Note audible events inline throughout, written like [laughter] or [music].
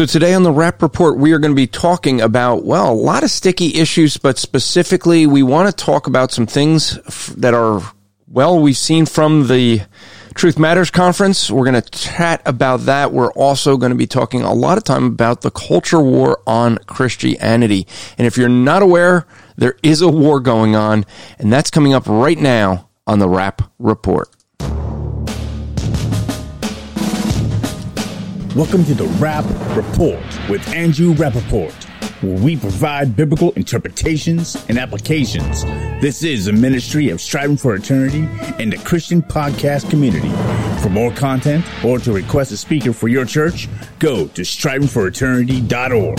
So today on the Rapp Report, we are going to be talking about, well, a lot of sticky issues, but specifically we want to talk about some things that are, well, we've seen from the Truth Matters conference. We're going to chat about that. We're also going to be talking a lot of time about the culture war on Christianity. And if you're not aware, there is a war going on, and that's coming up right now on the Rapp Report. Welcome to the Rapp Report with Andrew Rappaport, where we provide biblical interpretations and applications. This is a ministry of striving for eternity and the Christian podcast community. For more content or to request a speaker for your church, go to strivingforeternity.org.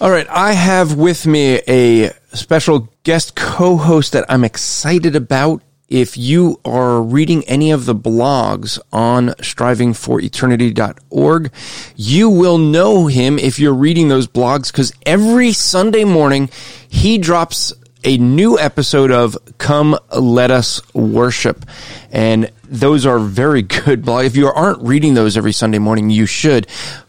All right, I have with me a special guest co-host that I'm excited about if you are reading any of the blogs on strivingforeternity.org, you will know him if you're reading those blogs because every Sunday morning he drops a new episode of Come Let Us Worship. And those are very good blogs. If you aren't reading those every Sunday morning, you should.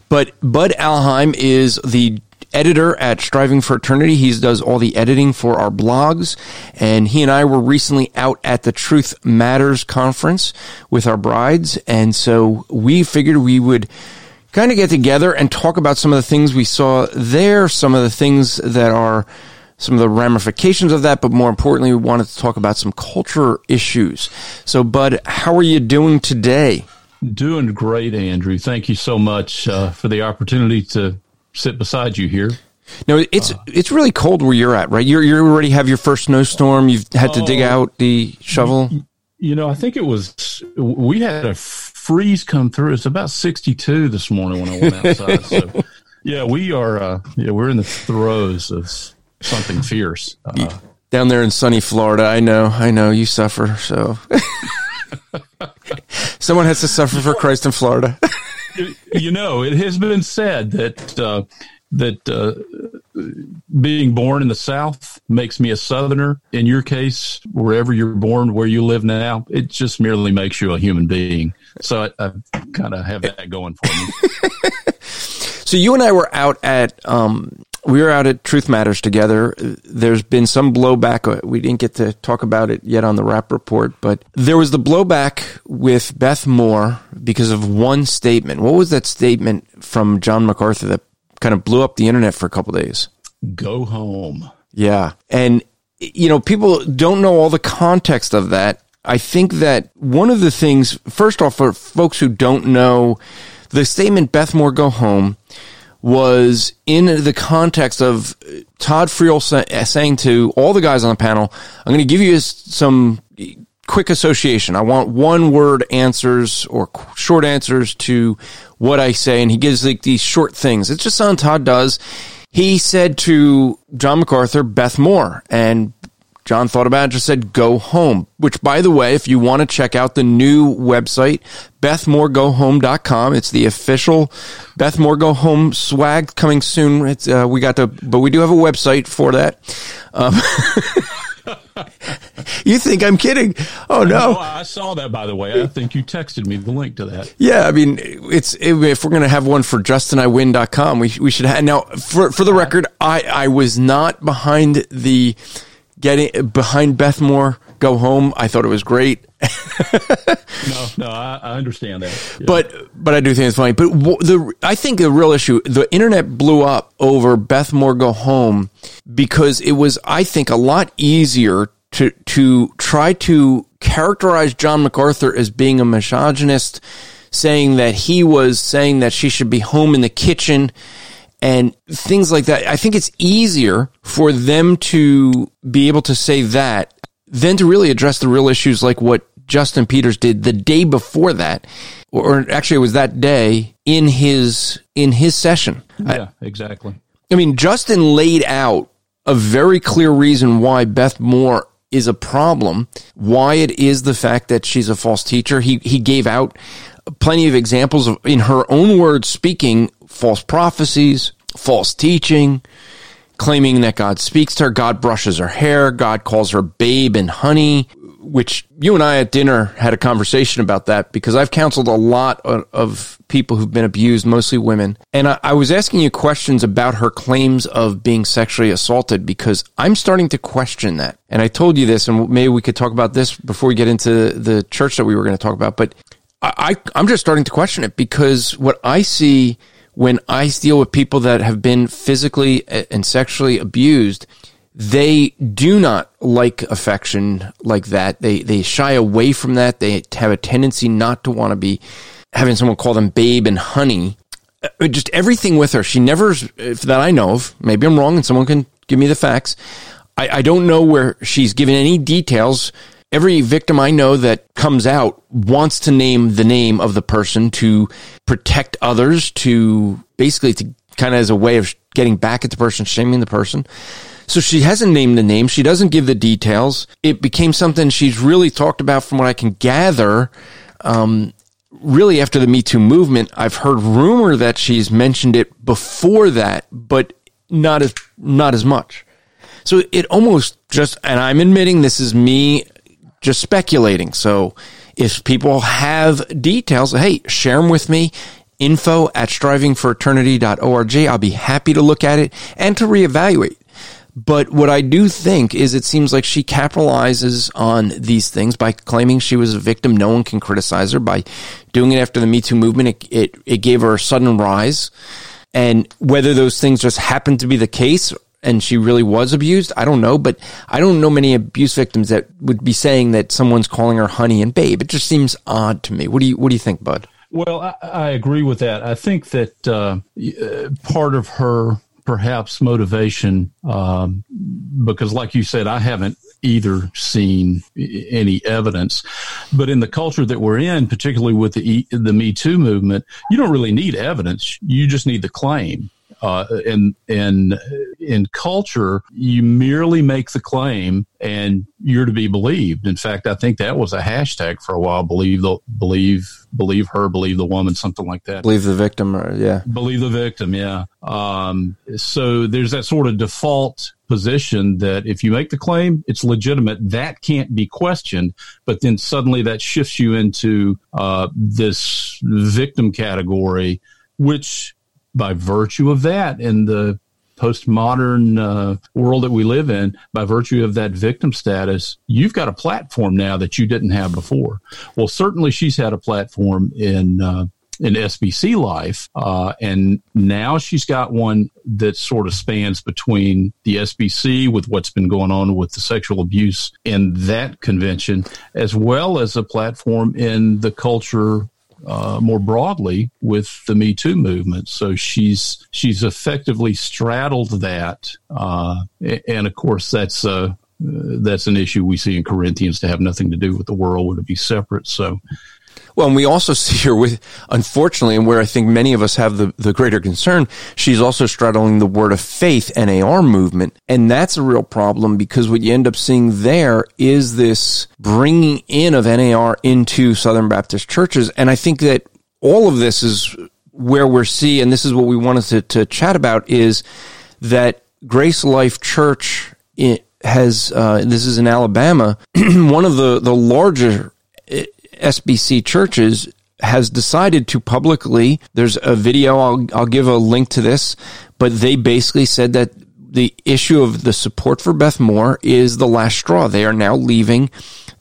But Bud Ahlheim is the editor at Striving for Eternity. He does all the editing for our blogs. And he and I were recently out at the Truth Matters conference with our brides. And so we figured we would kind of get together and talk about some of the things we saw there, some of the things that are some of the ramifications of that, but more importantly, we wanted to talk about some culture issues. So, Bud, how are you doing today? Doing great, Andrew. Thank you so much uh, for the opportunity to sit beside you here. No, it's uh, it's really cold where you're at, right? You're you already have your first snowstorm. You've had to dig oh. out the shovel. You know, I think it was we had a freeze come through. It's about 62 this morning when I went outside. so, [laughs] yeah, we are. Uh, yeah, we're in the throes of something fierce uh, down there in sunny Florida. I know, I know you suffer. So, [laughs] someone has to suffer for Christ in Florida [laughs] you know, it has been said that uh, that uh, being born in the South makes me a Southerner. In your case, wherever you're born, where you live now, it just merely makes you a human being. So I, I kind of have that going for me. [laughs] so you and I were out at um, we were out at Truth Matters together. There's been some blowback. We didn't get to talk about it yet on the Rapp Report, but there was the blowback with Beth Moore because of one statement. What was that statement from John MacArthur that kind of blew up the internet for a couple days? Go home. Yeah. And, you know, people don't know all the context of that. I think that one of the things, first off, for folks who don't know, the statement Beth Moore go home was in the context of uh, Todd Friel uh, saying to all the guys on the panel, I'm going to give you some quick association. I want one word answers or short answers to what I say. And he gives like these short things. It's just something Todd does. He said to John MacArthur, Beth Moore, and John thought about it, just said go home, which by the way, if you want to check out the new website, bethmooregohome.com, it's the official Beth Moore Go Home swag coming soon. It's, uh, we got the, but we do have a website for that. Um, [laughs] you think I'm kidding? Oh no! I saw that by the way. I think you texted me the link to that. Yeah, I mean, it's if we're going to have one for justiniwin.com, we we should have now for for the record, I I was not behind the getting behind Beth Moore go home. I thought it was great. no, no, I, I understand that. Yeah. But but I do think it's funny. But the I think the real issue, the internet blew up over Beth Moore go home because it was I think a lot easier to to try to characterize John MacArthur as being a misogynist, saying that he was saying that she should be home in the kitchen and things like that. I think it's easier for them to be able to say that than to really address the real issues like what Justin Peters did the day before that, or actually it was that day in his in his session. Yeah, I, exactly. I mean, Justin laid out a very clear reason why Beth Moore is a problem, why it is the fact that she's a false teacher. He he gave out plenty of examples of, in her own words, speaking false prophecies, false teaching, claiming that God speaks to her. God brushes her hair. God calls her babe and honey. which you and I at dinner had a conversation about that because I've counseled a lot of, people who've been abused, mostly women. And I, I, was asking you questions about her claims of being sexually assaulted because I'm starting to question that. And I told you this, and maybe we could talk about this before we get into the church that we were going to talk about. But I, I'm just starting to question it because what I see when I deal with people that have been physically and sexually abused, they do not like affection like that. They they shy away from that. They have a tendency not to want to be having someone call them babe and honey. Uh, just everything with her. She never, that I know of, maybe I'm wrong and someone can give me the facts. I, I don't know where she's given any details every victim I know that comes out wants to name the name of the person to protect others, to basically to kind of as a way of getting back at the person, shaming the person. So she hasn't named the name. She doesn't give the details. It became something she's really talked about from what I can gather. Um, really after the Me Too movement, I've heard rumor that she's mentioned it before that, but not as, not as much. So it almost just, and I'm admitting this is me just speculating. So if people have details, hey, share them with me. Info at strivingforeternity.org. I'll be happy to look at it and to reevaluate. But what I do think is it seems like she capitalizes on these things by claiming she was a victim. No one can criticize her by doing it after the Me Too movement. It, it, it gave her a sudden rise. And whether those things just happened to be the case and she really was abused? I don't know, but I don't know many abuse victims that would be saying that someone's calling her honey and babe. It just seems odd to me. What do you What do you think, Bud? Well, I, I agree with that. I think that uh, part of her perhaps motivation, um, because like you said, I haven't either seen any evidence. But in the culture that we're in, particularly with the the Me Too movement, you don't really need evidence. You just need the claim. Uh, in in in culture, you merely make the claim and you're to be believed. In fact, I think that was a hashtag for a while. Believe the believe believe her, believe the woman, something like that. Believe the victim, or, yeah. Believe the victim, yeah. Um, so there's that sort of default position that if you make the claim, it's legitimate. That can't be questioned. But then suddenly that shifts you into uh, this victim category, which by virtue of that and the postmodern uh, world that we live in, by virtue of that victim status, you've got a platform now that you didn't have before. Well, certainly she's had a platform in. Uh, in SBC life, uh, and now she's got one that sort of spans between the SBC with what's been going on with the sexual abuse in that convention, as well as a platform in the culture uh, more broadly with the Me Too movement. So she's she's effectively straddled that, uh, and of course that's uh, that's an issue we see in Corinthians to have nothing to do with the world or to be separate. So well, and we also [laughs] see her with, unfortunately, and where I think many of us have the, the greater concern, she's also straddling the word of faith NAR movement. And that's a real problem because what you end up seeing there is this bringing in of NAR into Southern Baptist churches. And I think that all of this is where we're seeing, and this is what we wanted to, to chat about, is that Grace Life Church has, uh, this is in Alabama, [clears throat] one of the, the larger SBC churches has decided to publicly, there's a video, I'll, I'll give a link to this, but they basically said that the issue of the support for Beth Moore is the last straw. They are now leaving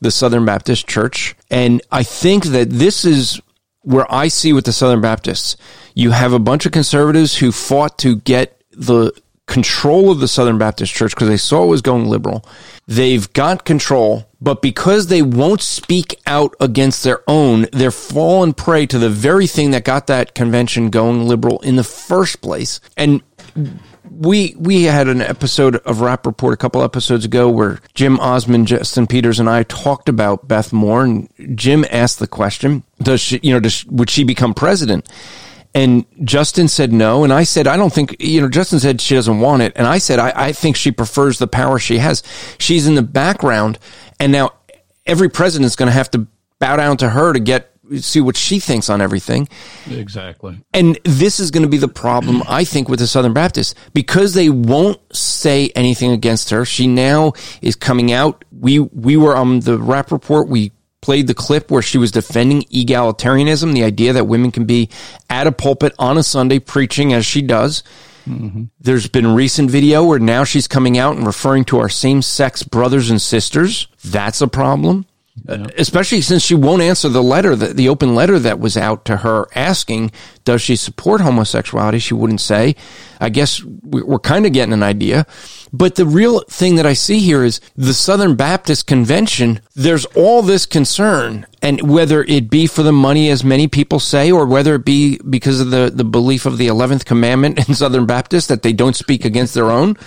the Southern Baptist Church. And I think that this is where I see with the Southern Baptists. You have a bunch of conservatives who fought to get the control of the Southern Baptist Church because they saw it was going liberal. They've got control, but because they won't speak out against their own, they're fallen prey to the very thing that got that convention going liberal in the first place. And we we had an episode of Rapp Report a couple episodes ago where Jim Osman, Justin Peters, and I talked about Beth Moore, and Jim asked the question: Does she, you know, does, would she become president? And Justin said no. And I said, I don't think, you know, Justin said she doesn't want it. And I said, I, I think she prefers the power she has. She's in the background. And now every president's going to have to bow down to her to get see what she thinks on everything. Exactly. And this is going to be the problem, I think, with the Southern Baptists because they won't say anything against her. She now is coming out. We we were on the Rapp Report. We played the clip where she was defending egalitarianism, the idea that women can be at a pulpit on a Sunday preaching as she does. Mm-hmm. There's been recent video where now she's coming out and referring to our same sex brothers and sisters. That's a problem. Especially since she won't answer the letter that the open letter that was out to her asking, does she support homosexuality? She wouldn't say. I guess we're kind of getting an idea. But the real thing that I see here is the Southern Baptist Convention. There's all this concern, and whether it be for the money, as many people say, or whether it be because of the, the belief of the 11th commandment in Southern Baptist that they don't speak against their own.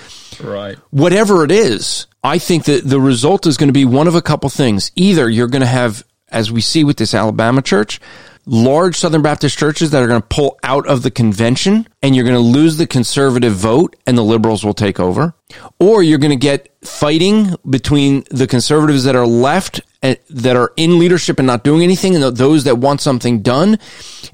Right. Whatever it is, I think that the result is going to be one of a couple things. Either you're going to have, as we see with this Alabama church, large Southern Baptist churches that are going to pull out of the convention and you're going to lose the conservative vote and the liberals will take over. Or you're going to get fighting between the conservatives that are left and that are in leadership and not doing anything and those that want something done.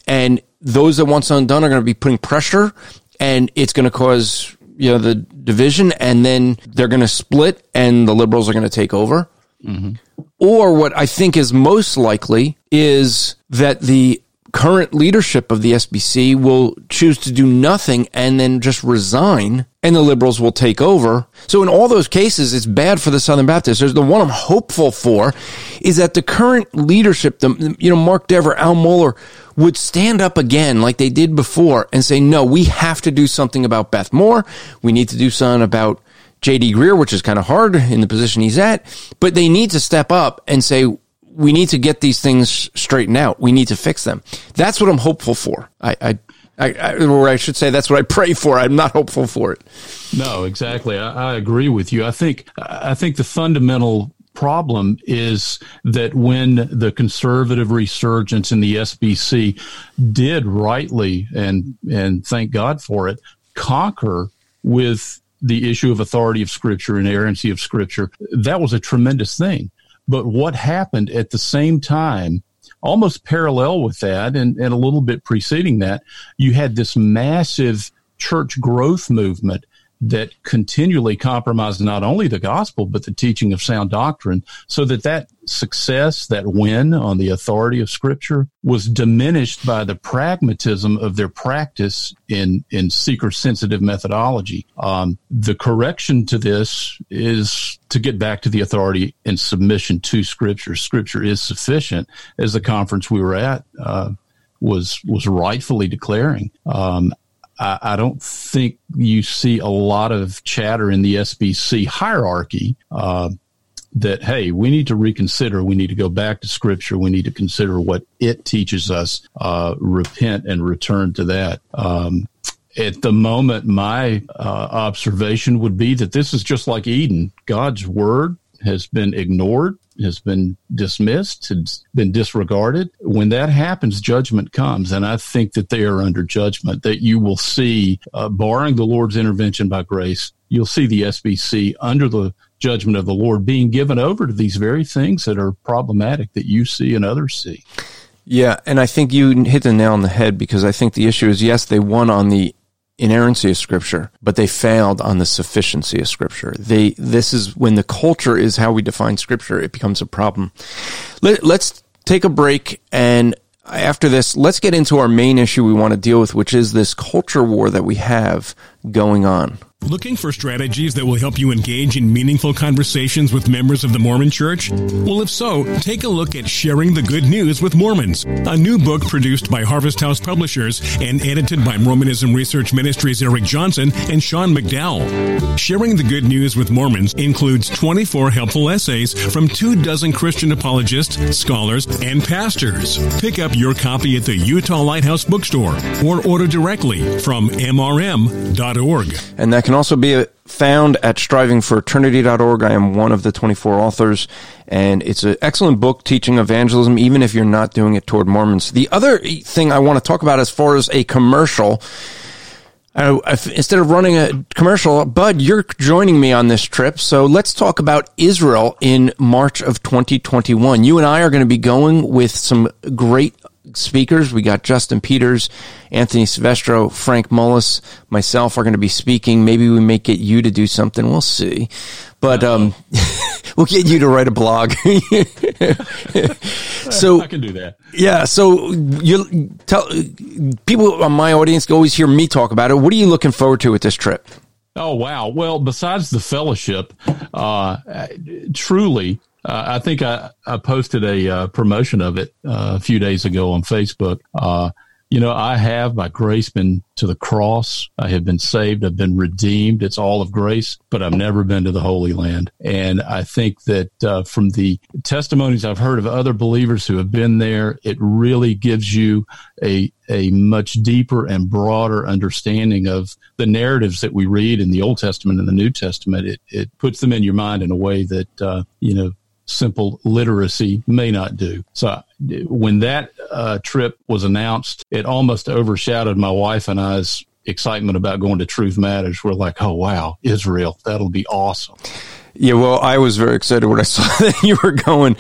And those that want something done are going to be putting pressure and it's going to cause, you know, the division and then they're going to split and the liberals are going to take over. Mm-hmm. Or what I think is most likely is that the current leadership of the SBC will choose to do nothing and then just resign and the liberals will take over. So in all those cases, it's bad for the Southern Baptists. There's the one I'm hopeful for is that the current leadership, the, you know, Mark Dever, Al Mohler would stand up again like they did before and say, no, we have to do something about Beth Moore. We need to do something about JD Greear, which is kind of hard in the position he's at, but they need to step up and say, we need to get these things straightened out. We need to fix them. That's what I'm hopeful for. I, I, I, or I should say that's what I pray for. I'm not hopeful for it. No, exactly. I, I agree with you. I think, I think the fundamental problem is that when the conservative resurgence in the SBC did rightly and and thank God for it conquer with the issue of authority of Scripture and inerrancy of Scripture. That was a tremendous thing. But what happened at the same time, almost parallel with that and, and a little bit preceding that, you had this massive church growth movement that continually compromised not only the gospel but the teaching of sound doctrine so that that success that win on the authority of scripture was diminished by the pragmatism of their practice in in seeker sensitive methodology. Um, the correction to this is to get back to the authority and submission to scripture. Scripture is sufficient as the conference we were at uh, was was rightfully declaring. Um, I, I, don't think you see a lot of chatter in the SBC hierarchy uh, that, hey, we need to reconsider. We need to go back to Scripture. We need to consider what it teaches us, uh, repent and return to that. Um, at the moment, my uh, observation would be that this is just like Eden. God's word has been ignored has been dismissed, has been disregarded. When that happens, judgment comes. And I think that they are under judgment, that you will see, uh, barring the Lord's intervention by grace, you'll see the SBC under the judgment of the Lord being given over to these very things that are problematic that you see and others see. Yeah, and I think you hit the nail on the head because I think the issue is yes, they won on the inerrancy of scripture, but they failed on the sufficiency of scripture. They, this is when the culture is how we define scripture, it becomes a problem. Let, let's take a break and after this, let's get into our main issue we want to deal with, which is this culture war that we have going on. Looking for strategies that will help you engage in meaningful conversations with members of the Mormon Church? Well, if so, take a look at Sharing the Good News with Mormons, a new book produced by Harvest House Publishers and edited by Mormonism Research Ministries Eric Johnson and Sean McDowell. Sharing the Good News with Mormons includes 24 helpful essays from two dozen Christian apologists, scholars, and pastors. Pick up your copy at the Utah Lighthouse Bookstore or order directly from mrm.org. And that can also be uh, found at strivingforeternity.org. I am one of the 24 authors, and it's an excellent book teaching evangelism, even if you're not doing it toward Mormons. The other thing I want to talk about as far as a commercial, instead of running a commercial, Bud, you're joining me on this trip. So let's talk about Israel in March of 2021. You and I are going to be going with some great speakers. We got Justin Peters, Anthony Silvestro, Frank Mullis, myself are going to be speaking. Maybe we may get you to do something. We'll see. But um, [laughs] we'll get you to write a blog. [laughs] so I can do that. Yeah. So you tell people on my audience always hear me talk about it. What are you looking forward to with this trip? Oh wow! Well, besides the fellowship, uh, truly, uh, I think I, I posted a uh, promotion of it uh, a few days ago on Facebook. Uh, you know, I have by grace been to the cross. I have been saved. I've been redeemed. It's all of grace, but I've never been to the Holy Land. And I think that uh, from the testimonies I've heard of other believers who have been there, it really gives you a a much deeper and broader understanding of the narratives that we read in the Old Testament and the New Testament. It it puts them in your mind in a way that uh, you know simple literacy may not do. So when that uh, trip was announced, it almost overshadowed my wife and I's excitement about going to Truth Matters. We're like, oh wow, Israel, that'll be awesome. Yeah, well, I was very excited when I [laughs] saw that you were going.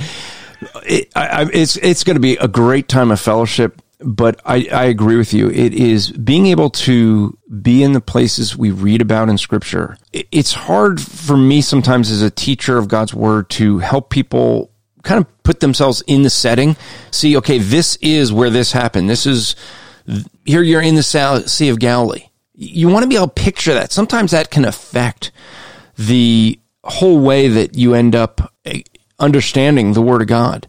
It, I, it's it's going to be a great time of fellowship but I, I agree with you. It is being able to be in the places we read about in scripture. It's hard for me sometimes as a teacher of God's word to help people kind of put themselves in the setting, see, okay, this is where this happened. This is, here you're in the Sea of Galilee. You want to be able to picture that. Sometimes that can affect the whole way that you end up eh, understanding the word of God.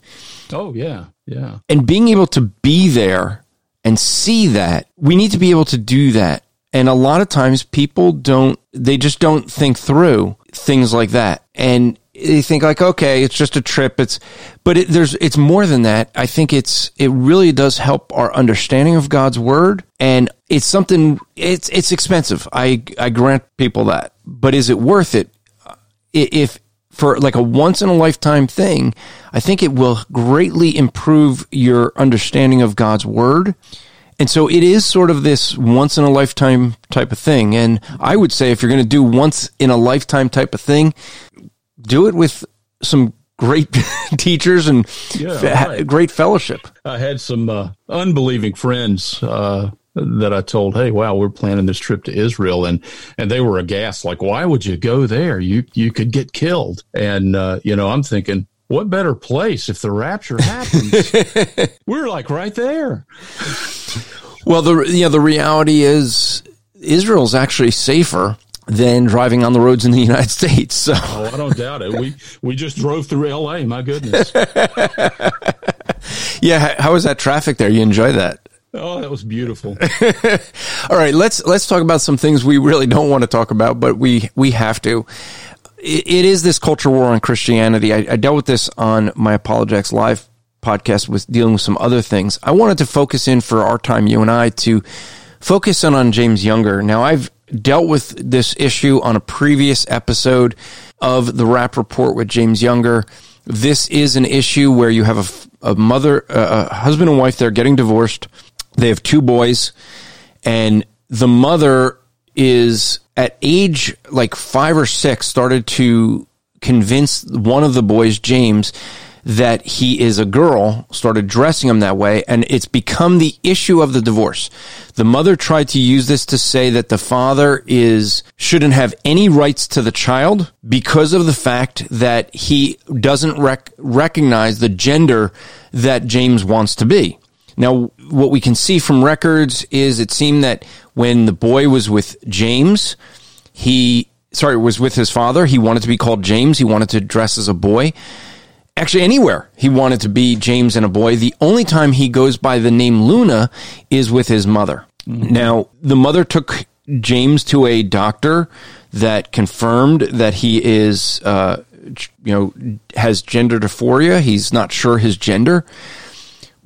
Oh, yeah. Yeah. And being able to be there and see that, we need to be able to do that. And a lot of times people don't, they just don't think through things like that. And they think like, okay, it's just a trip. It's, but it, there's, it's more than that. I think it's, it really does help our understanding of God's word. And it's something, it's, it's expensive. I, I grant people that, but is it worth it? If, for like a once in a lifetime thing, I think it will greatly improve your understanding of God's word. And so it is sort of this once in a lifetime type of thing. And I would say if you're going to do once in a lifetime type of thing, do it with some great [laughs] teachers and yeah, right. great fellowship. I had some uh, unbelieving friends uh, that I told, "Hey, wow, we're planning this trip to Israel," and and they were aghast, like, "Why would you go there? You you could get killed." And uh, you know, I'm thinking, what better place if the rapture happens? [laughs] we're like right there. Well, the you know the reality is Israel's actually safer than driving on the roads in the United States. So. Oh, I don't doubt it. We we just drove through L.A. My goodness. [laughs] yeah, how was that traffic there? You enjoy that? Oh, that was beautiful. [laughs] All right, let's let's talk about some things we really don't want to talk about, but we we have to. it, it is this culture war on Christianity. I, I dealt with this on my Apologetics Live podcast with dealing with some other things. I wanted to focus in for our time, you and I, to focus in on James Younger. Now, I've dealt with this issue on a previous episode of the Rapp Report with James Younger. This is an issue where you have a, a mother, a husband and wife, they're getting divorced they have two boys, and the mother is at age like five or six started to convince one of the boys, James, that he is a girl, started dressing him that way, and it's become the issue of the divorce. The mother tried to use this to say that the father is shouldn't have any rights to the child because of the fact that he doesn't rec- recognize the gender that James wants to be. Now, what we can see from records is it seemed that when the boy was with James, he, sorry, was with his father, he wanted to be called James. He wanted to dress as a boy. Actually, anywhere he wanted to be James and a boy. The only time he goes by the name Luna is with his mother. Mm-hmm. Now, the mother took James to a doctor that confirmed that he is, uh, you know, has gender dysphoria. He's not sure his gender.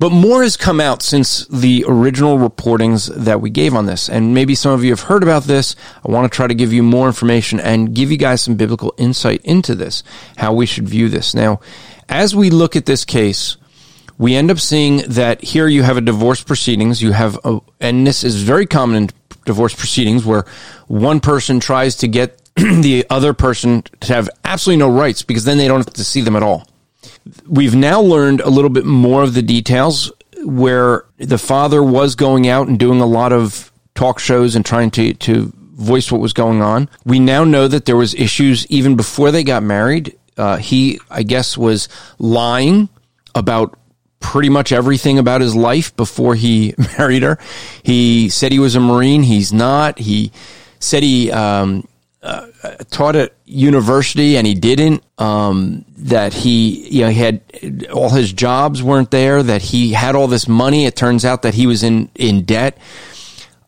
But more has come out since the original reportings that we gave on this. And maybe some of you have heard about this. I want to try to give you more information and give you guys some biblical insight into this, how we should view this. Now, as we look at this case, we end up seeing that here you have a divorce proceedings. You have, a, and this is very common in divorce proceedings where one person tries to get [clears throat] the other person to have absolutely no rights because then they don't have to see them at all. We've now learned a little bit more of the details where the father was going out and doing a lot of talk shows and trying to, to voice what was going on. We now know that there was issues even before they got married. Uh, he, I guess, was lying about pretty much everything about his life before he [laughs] married her. He said he was a Marine. He's not. He said he um, uh, taught at university and he didn't. Um, that he, you know, he had all his jobs weren't there. That he had all this money. It turns out that he was in in debt.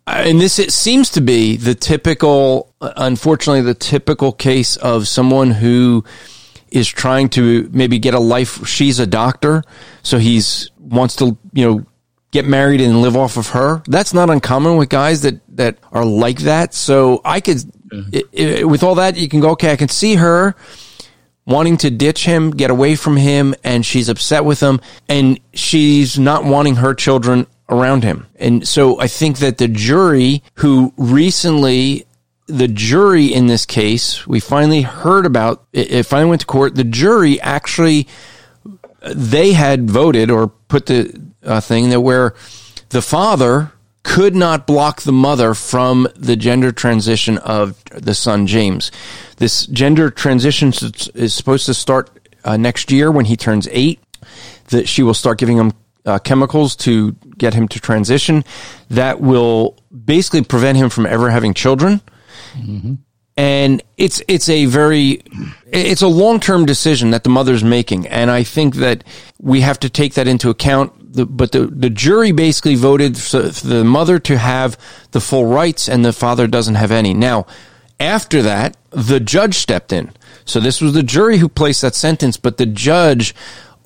And this it seems to be the typical, unfortunately, the typical case of someone who is trying to maybe get a life. She's a doctor, so he's wants to, you know, get married and live off of her. That's not uncommon with guys that that are like that. So I could, it, it, with all that, you can go, okay, I can see her wanting to ditch him, get away from him, and she's upset with him, and she's not wanting her children around him. And so I think that the jury who recently the jury in this case, we finally heard about it, finally went to court. The jury actually, they had voted or put the uh, thing that where the father could not block the mother from the gender transition of the son James. This gender transition is supposed to start uh, next year when he turns eight. That she will start giving him uh, chemicals to get him to transition. That will basically prevent him from ever having children. Mm-hmm. And it's it's a very it's a long term decision that the mother's making, and I think that we have to take that into account. The, but the the jury basically voted for the mother to have the full rights, and the father doesn't have any. Now, after that, the judge stepped in. So this was the jury who placed that sentence, but the judge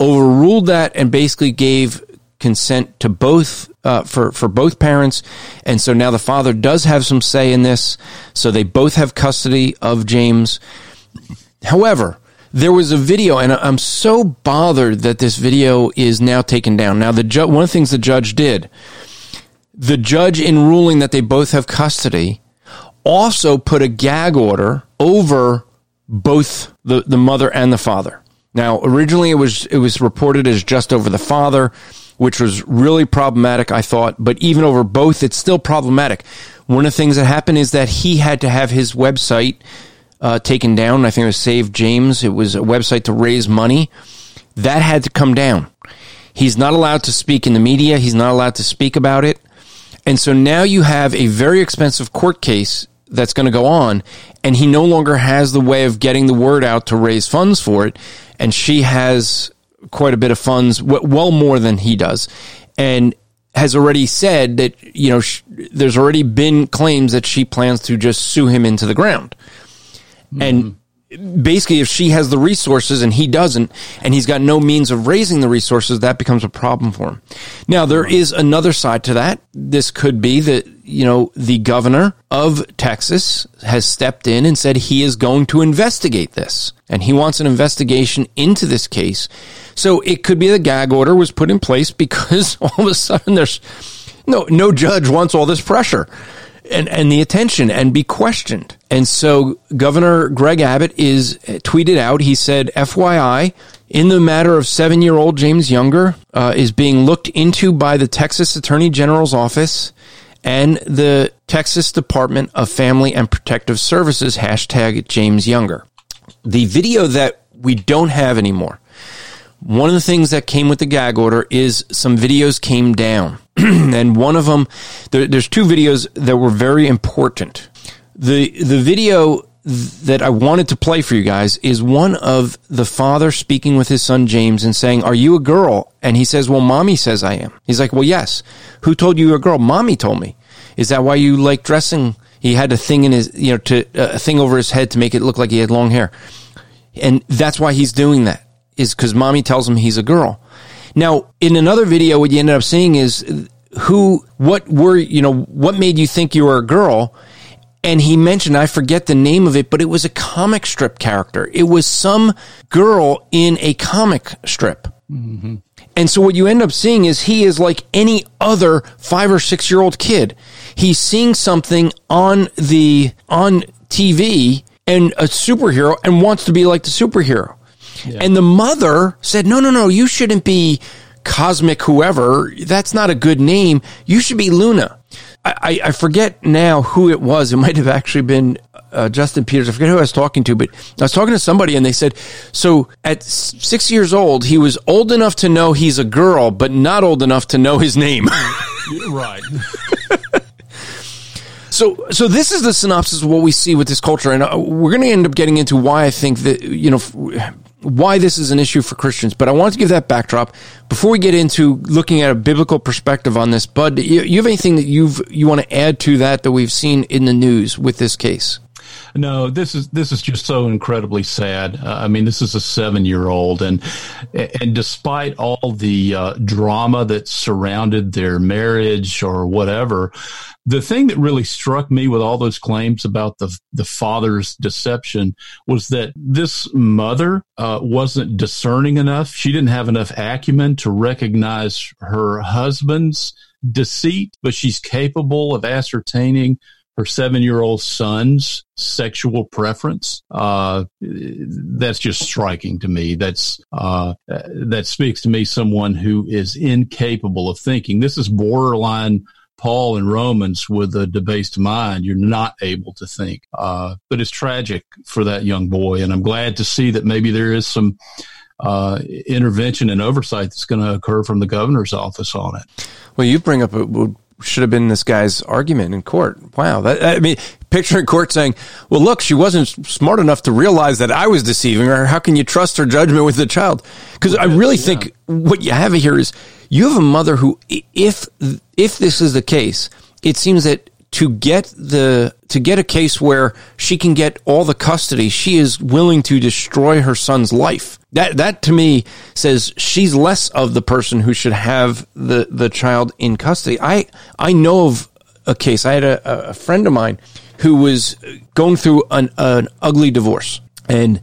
overruled that and basically gave consent to both uh, for for both parents, and so now the father does have some say in this. So they both have custody of James. However, there was a video, and I'm so bothered that this video is now taken down. Now, the ju- one of the things the judge did, the judge in ruling that they both have custody, also put a gag order over both the, the mother and the father. Now, originally it was it was reported as just over the father which was really problematic, I thought. But even over both, it's still problematic. One of the things that happened is that he had to have his website uh, taken down. I think it was Save James. It was a website to raise money. That had to come down. He's not allowed to speak in the media. He's not allowed to speak about it. And so now you have a very expensive court case that's going to go on, and he no longer has the way of getting the word out to raise funds for it. And she has quite a bit of funds, well more than he does, and has already said that you know sh- there's already been claims that she plans to just sue him into the ground, mm-hmm. and basically if she has the resources and he doesn't and he's got no means of raising the resources that becomes a problem for him. Now there is another side to that. This could be that you know the governor of texas has stepped in and said he is going to investigate this. And he wants an investigation into this case. So it could be the gag order was put in place because [laughs] all of a sudden there's no no judge wants all this pressure and, and the attention and be questioned. And so Governor Greg Abbott is uh, tweeted out. He said, FYI, in the matter of seven year old James Younger uh, is being looked into by the Texas Attorney General's office and the Texas Department of Family and Protective Services hashtag James Younger. The video that we don't have anymore. One of the things that came with the gag order is some videos came down. [clears throat] and one of them, there, there's two videos that were very important. The, the video that I wanted to play for you guys is one of the father speaking with his son James and saying, Are you a girl? And he says, Well, mommy says I am. He's like, Well, yes. Who told you you're a girl? Mommy told me. Is that why you like dressing? He had a thing in his, you know, to, uh, a thing over his head to make it look like he had long hair. And that's why he's doing that, is because mommy tells him he's a girl. Now, in another video, what you ended up seeing is who, what were, you know, what made you think you were a girl? And he mentioned, I forget the name of it, but it was a comic strip character. It was some girl in a comic strip. Mm-hmm. And so what you end up seeing is he is like any other five or six year old kid. He's seeing something on the, on TV and a superhero and wants to be like the superhero. Yeah. And the mother said, no, no, no, you shouldn't be cosmic whoever. That's not a good name. You should be Luna. I, I forget now who it was. It might have actually been uh, Justin Peters. I forget who I was talking to, but I was talking to somebody and they said, so at six years old, he was old enough to know he's a girl, but not old enough to know his name. [laughs] Right. [laughs] So, so this is the synopsis of what we see with this culture, and uh, we're going to end up getting into why I think that you know why this is an issue for Christians. But I want to give that backdrop before we get into looking at a biblical perspective on this. Bud, you, you have anything that you've you want to add to that that we've seen in the news with this case? No, this is this is just so incredibly sad. Uh, I mean, this is a seven year old, and and despite all the uh, drama that surrounded their marriage or whatever, the thing that really struck me with all those claims about the the father's deception was that this mother uh, wasn't discerning enough. She didn't have enough acumen to recognize her husband's deceit, but she's capable of ascertaining her seven year old son's sexual preference. Uh, that's just striking to me. That's, uh, that speaks to me someone who is incapable of thinking. This is borderline Paul in Romans with a debased mind. You're not able to think. Uh, but it's tragic for that young boy. And I'm glad to see that maybe there is some, uh, intervention and oversight that's going to occur from the governor's office on it. Well, you bring up a, should have been this guy's argument in court. Wow. That, I mean, picture in court saying, well, look, she wasn't smart enough to realize that I was deceiving her. How can you trust her judgment with the child? Because I really yeah. think what you have here is you have a mother who, if, if this is the case, it seems that to get the to get a case where she can get all the custody, she is willing to destroy her son's life. That that to me says she's less of the person who should have the the child in custody. I I know of a case. I had a, a friend of mine who was going through an an ugly divorce and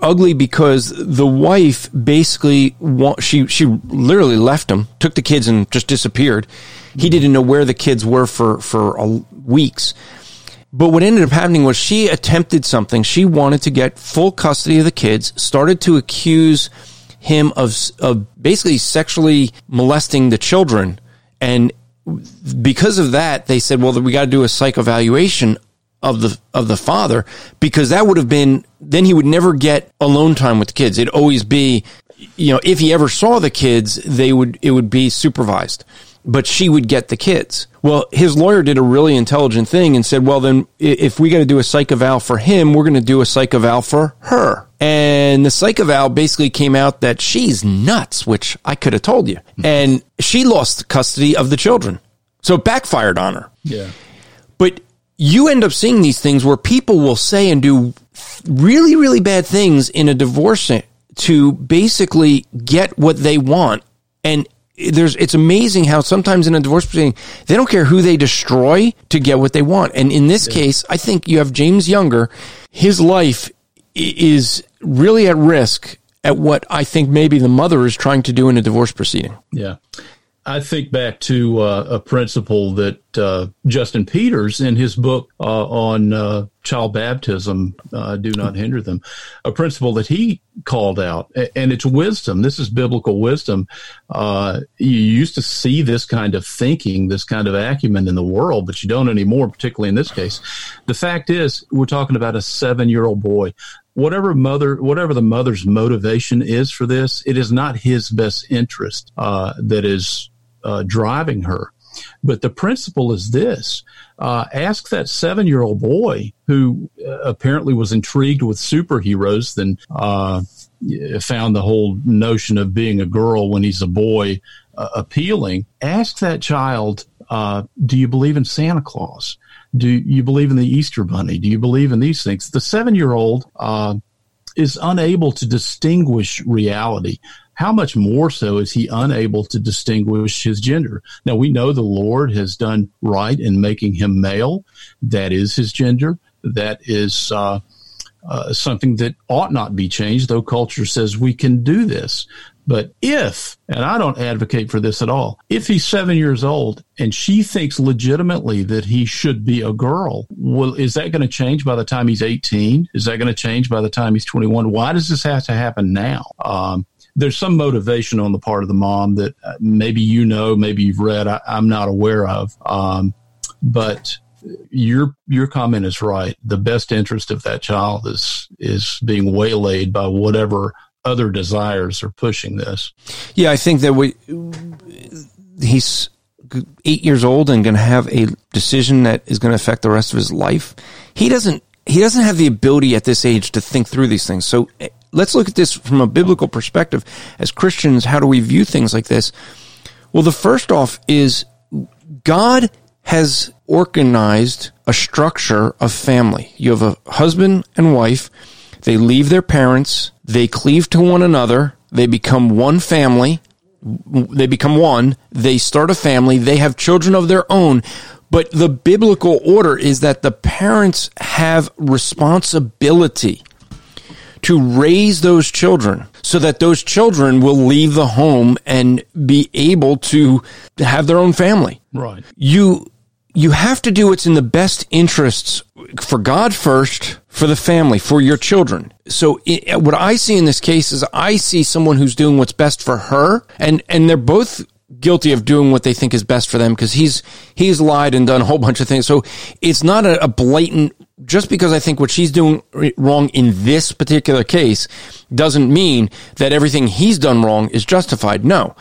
ugly because the wife basically she she literally left him, took the kids and just disappeared. He didn't know where the kids were for for weeks. But what ended up happening was she attempted something. She wanted to get full custody of the kids, started to accuse him of, of basically sexually molesting the children. And because of that, they said, well, we got to do a psych evaluation of the of the father because that would have been then he would never get alone time with the kids. It'd always be you know, if he ever saw the kids, they would it would be supervised but she would get the kids. Well, his lawyer did a really intelligent thing and said, well, then if we got to do a psych eval for him, we're going to do a psych eval for her. And the psych eval basically came out that she's nuts, which I could have told you. And she lost custody of the children. So it backfired on her. Yeah. But you end up seeing these things where people will say and do really, really bad things in a divorce to basically get what they want. And there's it's amazing how sometimes in a divorce proceeding they don't care who they destroy to get what they want. And in this yeah. case, I think you have James Younger. His life is really at risk at what I think maybe the mother is trying to do in a divorce proceeding. Yeah. I think back to uh, a principle that uh, Justin Peters, in his book uh, on uh, child baptism, uh, do not hinder them, a principle that he called out, and it's wisdom. This is biblical wisdom. Uh, you used to see this kind of thinking, this kind of acumen in the world, but you don't anymore, particularly in this case. The fact is, we're talking about a seven-year-old boy whatever mother, whatever the mother's motivation is for this, it is not his best interest uh, that is uh, driving her. But the principle is this uh, ask that seven year old boy who uh, apparently was intrigued with superheroes, then uh, found the whole notion of being a girl when he's a boy uh, appealing. Ask that child, uh, do you believe in Santa Claus? Do you believe in the Easter Bunny? Do you believe in these things? The seven year old is unable to distinguish reality how much more so is he unable to distinguish his gender? Now, we know the Lord has done right in making him male. That is his gender. That is uh, uh, something that ought not be changed, though culture says we can do this. But if, and I don't advocate for this at all, if he's seven years old and she thinks legitimately that he should be a girl, well, is that going to change by the time he's 18? Is that going to change by the time he's 21? Why does this have to happen now? Um, there's some motivation on the part of the mom that uh, maybe you know, maybe you've read, I, am not aware of. Um, but your your comment is right. The best interest of that child is is being waylaid by whatever other desires are pushing this. Yeah, I think that we he's eight years old and going to have a decision that is going to affect the rest of his life. He doesn't he doesn't have the ability at this age to think through these things. So let's look at this from a biblical perspective. As Christians, how do we view things like this? Well, the first off is God has organized a structure of family. You have a husband and wife they leave their parents, they cleave to one another, they become one family, they become one, they start a family, they have children of their own. But the biblical order is that the parents have responsibility to raise those children so that those children will leave the home and be able to have their own family. Right. You you have to do what's in the best interests for God first, for the family, for your children. So it, what I see in this case is I see someone who's doing what's best for her and, and they're both guilty of doing what they think is best for them because he's, he's lied and done a whole bunch of things. So it's not a, a blatant, just because I think what she's doing wrong in this particular case doesn't mean that everything he's done wrong is justified. No.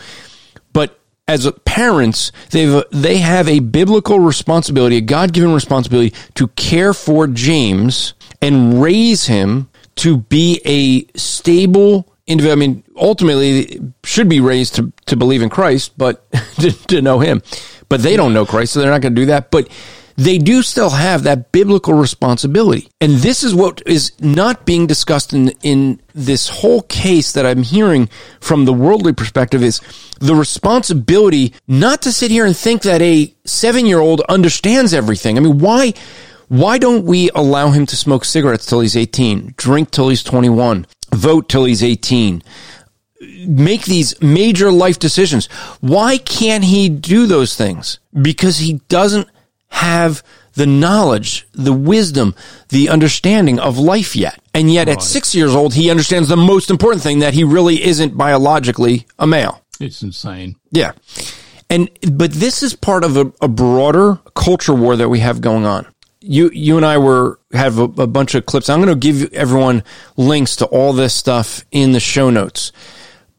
But as parents, they they have a biblical responsibility, a God given responsibility to care for James and raise him to be a stable individual. I mean, ultimately, should be raised to, to believe in Christ, but [laughs] to, to know him. But they don't know Christ, so they're not going to do that. But they do still have that biblical responsibility. And this is what is not being discussed in, in this whole case that I'm hearing from the worldly perspective is the responsibility not to sit here and think that a seven year old understands everything. I mean, why, why don't we allow him to smoke cigarettes till he's 18, drink till he's 21, vote till he's 18? make these major life decisions. Why can't he do those things? Because he doesn't have the knowledge, the wisdom, the understanding of life yet. And yet right. at six years old, he understands the most important thing that he really isn't biologically a male. It's insane. Yeah. And, but this is part of a, a broader culture war that we have going on. You, you and I were, have a, a bunch of clips. I'm going to give everyone links to all this stuff in the show notes.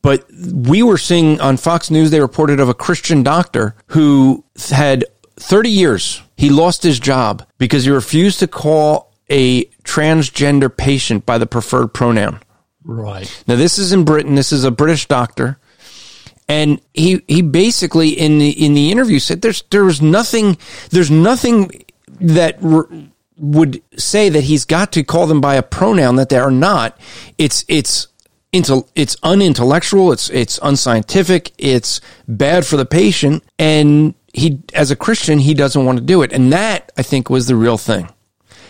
But we were seeing on Fox News, they reported of a Christian doctor who had 30 years, he lost his job because he refused to call a transgender patient by the preferred pronoun. Right. Now, this is in Britain. This is a British doctor. And he, he basically in the, in the interview said there's, there was nothing, there's nothing that would say that he's got to call them by a pronoun that they are not. It's, it's, it's unintellectual. It's, it's unscientific. It's bad for the patient. And he, as a Christian, he doesn't want to do it. And that, I think, was the real thing.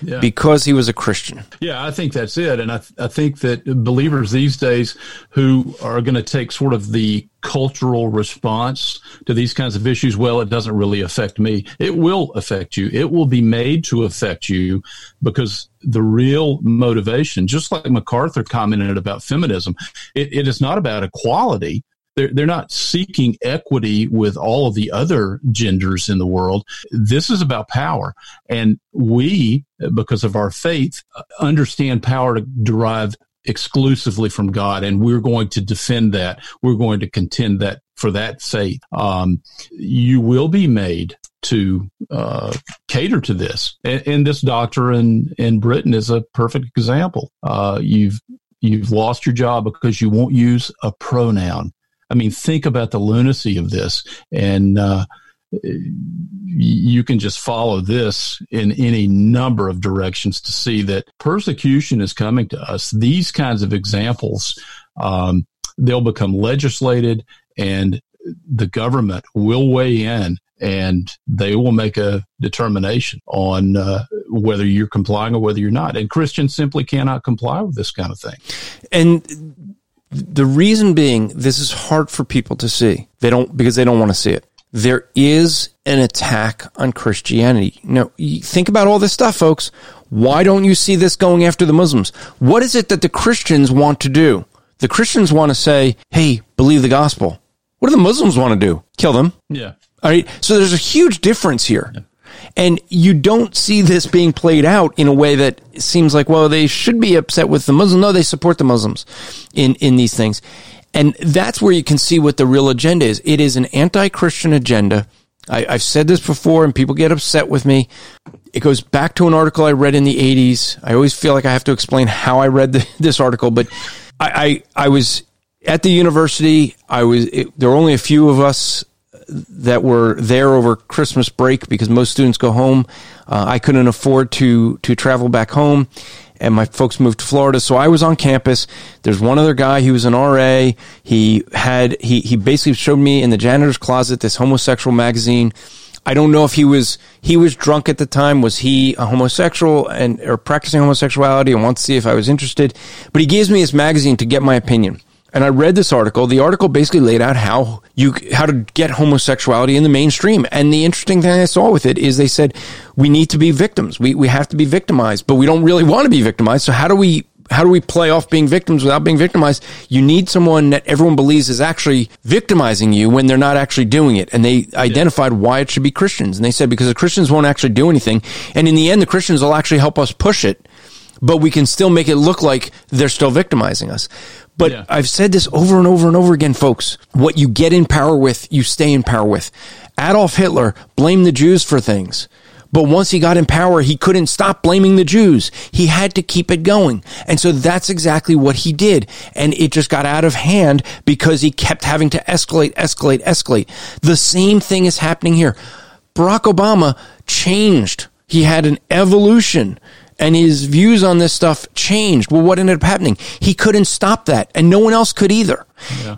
Yeah. Because he was a Christian. Yeah, I think that's it. And I, th- I think that believers these days who are going to take sort of the cultural response to these kinds of issues, well, it doesn't really affect me. It will affect you. It will be made to affect you because the real motivation, just like MacArthur commented about feminism, it, it is not about equality they're, they're not seeking equity with all of the other genders in the world. This is about power. And we, because of our faith, understand power to derive exclusively from God. And we're going to defend that. We're going to contend that for that sake. Um, you will be made to uh, cater to this. And, and, this doctor in, in Britain is a perfect example. Uh, you've you've lost your job because you won't use a pronoun. I mean, think about the lunacy of this. And, uh, you can just follow this in any number of directions to see that persecution is coming to us. These kinds of examples, um, they'll become legislated and the government will weigh in and they will make a determination on uh, whether you're complying or whether you're not. And Christians simply cannot comply with this kind of thing. And The reason being, this is hard for people to see. They don't, because they don't want to see it. There is an attack on Christianity. Now, think about all this stuff, folks. Why don't you see this going after the Muslims? What is it that the Christians want to do? The Christians want to say, hey, believe the gospel. What do the Muslims want to do? Kill them. Yeah. All right. So there's a huge difference here. Yeah. And you don't see this being played out in a way that seems like, well, they should be upset with the Muslims. No, they support the Muslims in, in these things. And that's where you can see what the real agenda is. It is an anti-Christian agenda. I, have said this before and people get upset with me. It goes back to an article I read in the 80s. I always feel like I have to explain how I read the, [laughs] this article, but I, I, I, was at the university. I was, it, there were only a few of us that were there over Christmas break because most students go home. Uh, I couldn't afford to to travel back home, and my folks moved to Florida, so I was on campus. There's one other guy. He was an RA. He had he he basically showed me in the janitor's closet this homosexual magazine. I don't know if he was he was drunk at the time. Was he a homosexual and or practicing homosexuality and wants to see if I was interested? But he gives me his magazine to get my opinion and I read this article. The article basically laid out how you how to get homosexuality in the mainstream. And the interesting thing I saw with it is they said we need to be victims. We we have to be victimized, but we don't really want to be victimized. So how do we how do we play off being victims without being victimized? You need someone that everyone believes is actually victimizing you when they're not actually doing it. And they identified why it should be Christians. And they said because the Christians won't actually do anything. And in the end, the Christians will actually help us push it, but we can still make it look like they're still victimizing us. But yeah. I've said this over and over and over again, folks. What you get in power with, you stay in power with. Adolf Hitler blamed the Jews for things. But once he got in power, he couldn't stop blaming the Jews. He had to keep it going. And so that's exactly what he did. And it just got out of hand because he kept having to escalate, escalate, escalate. The same thing is happening here. Barack Obama changed. He had an evolution and his views on this stuff changed. Well, what ended up happening? He couldn't stop that, and no one else could either. Yeah.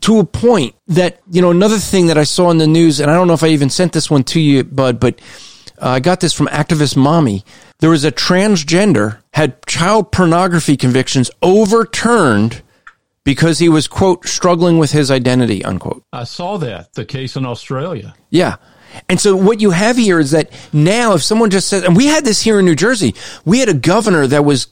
To a point that, you know, another thing that I saw in the news, and I don't know if I even sent this one to you, Bud, but uh, I got this from Activist Mommy. There was a transgender, had child pornography convictions overturned because he was, quote, struggling with his identity, unquote. I saw that, the case in Australia. Yeah. And so what you have here is that now if someone just says, and we had this here in New Jersey, we had a governor that was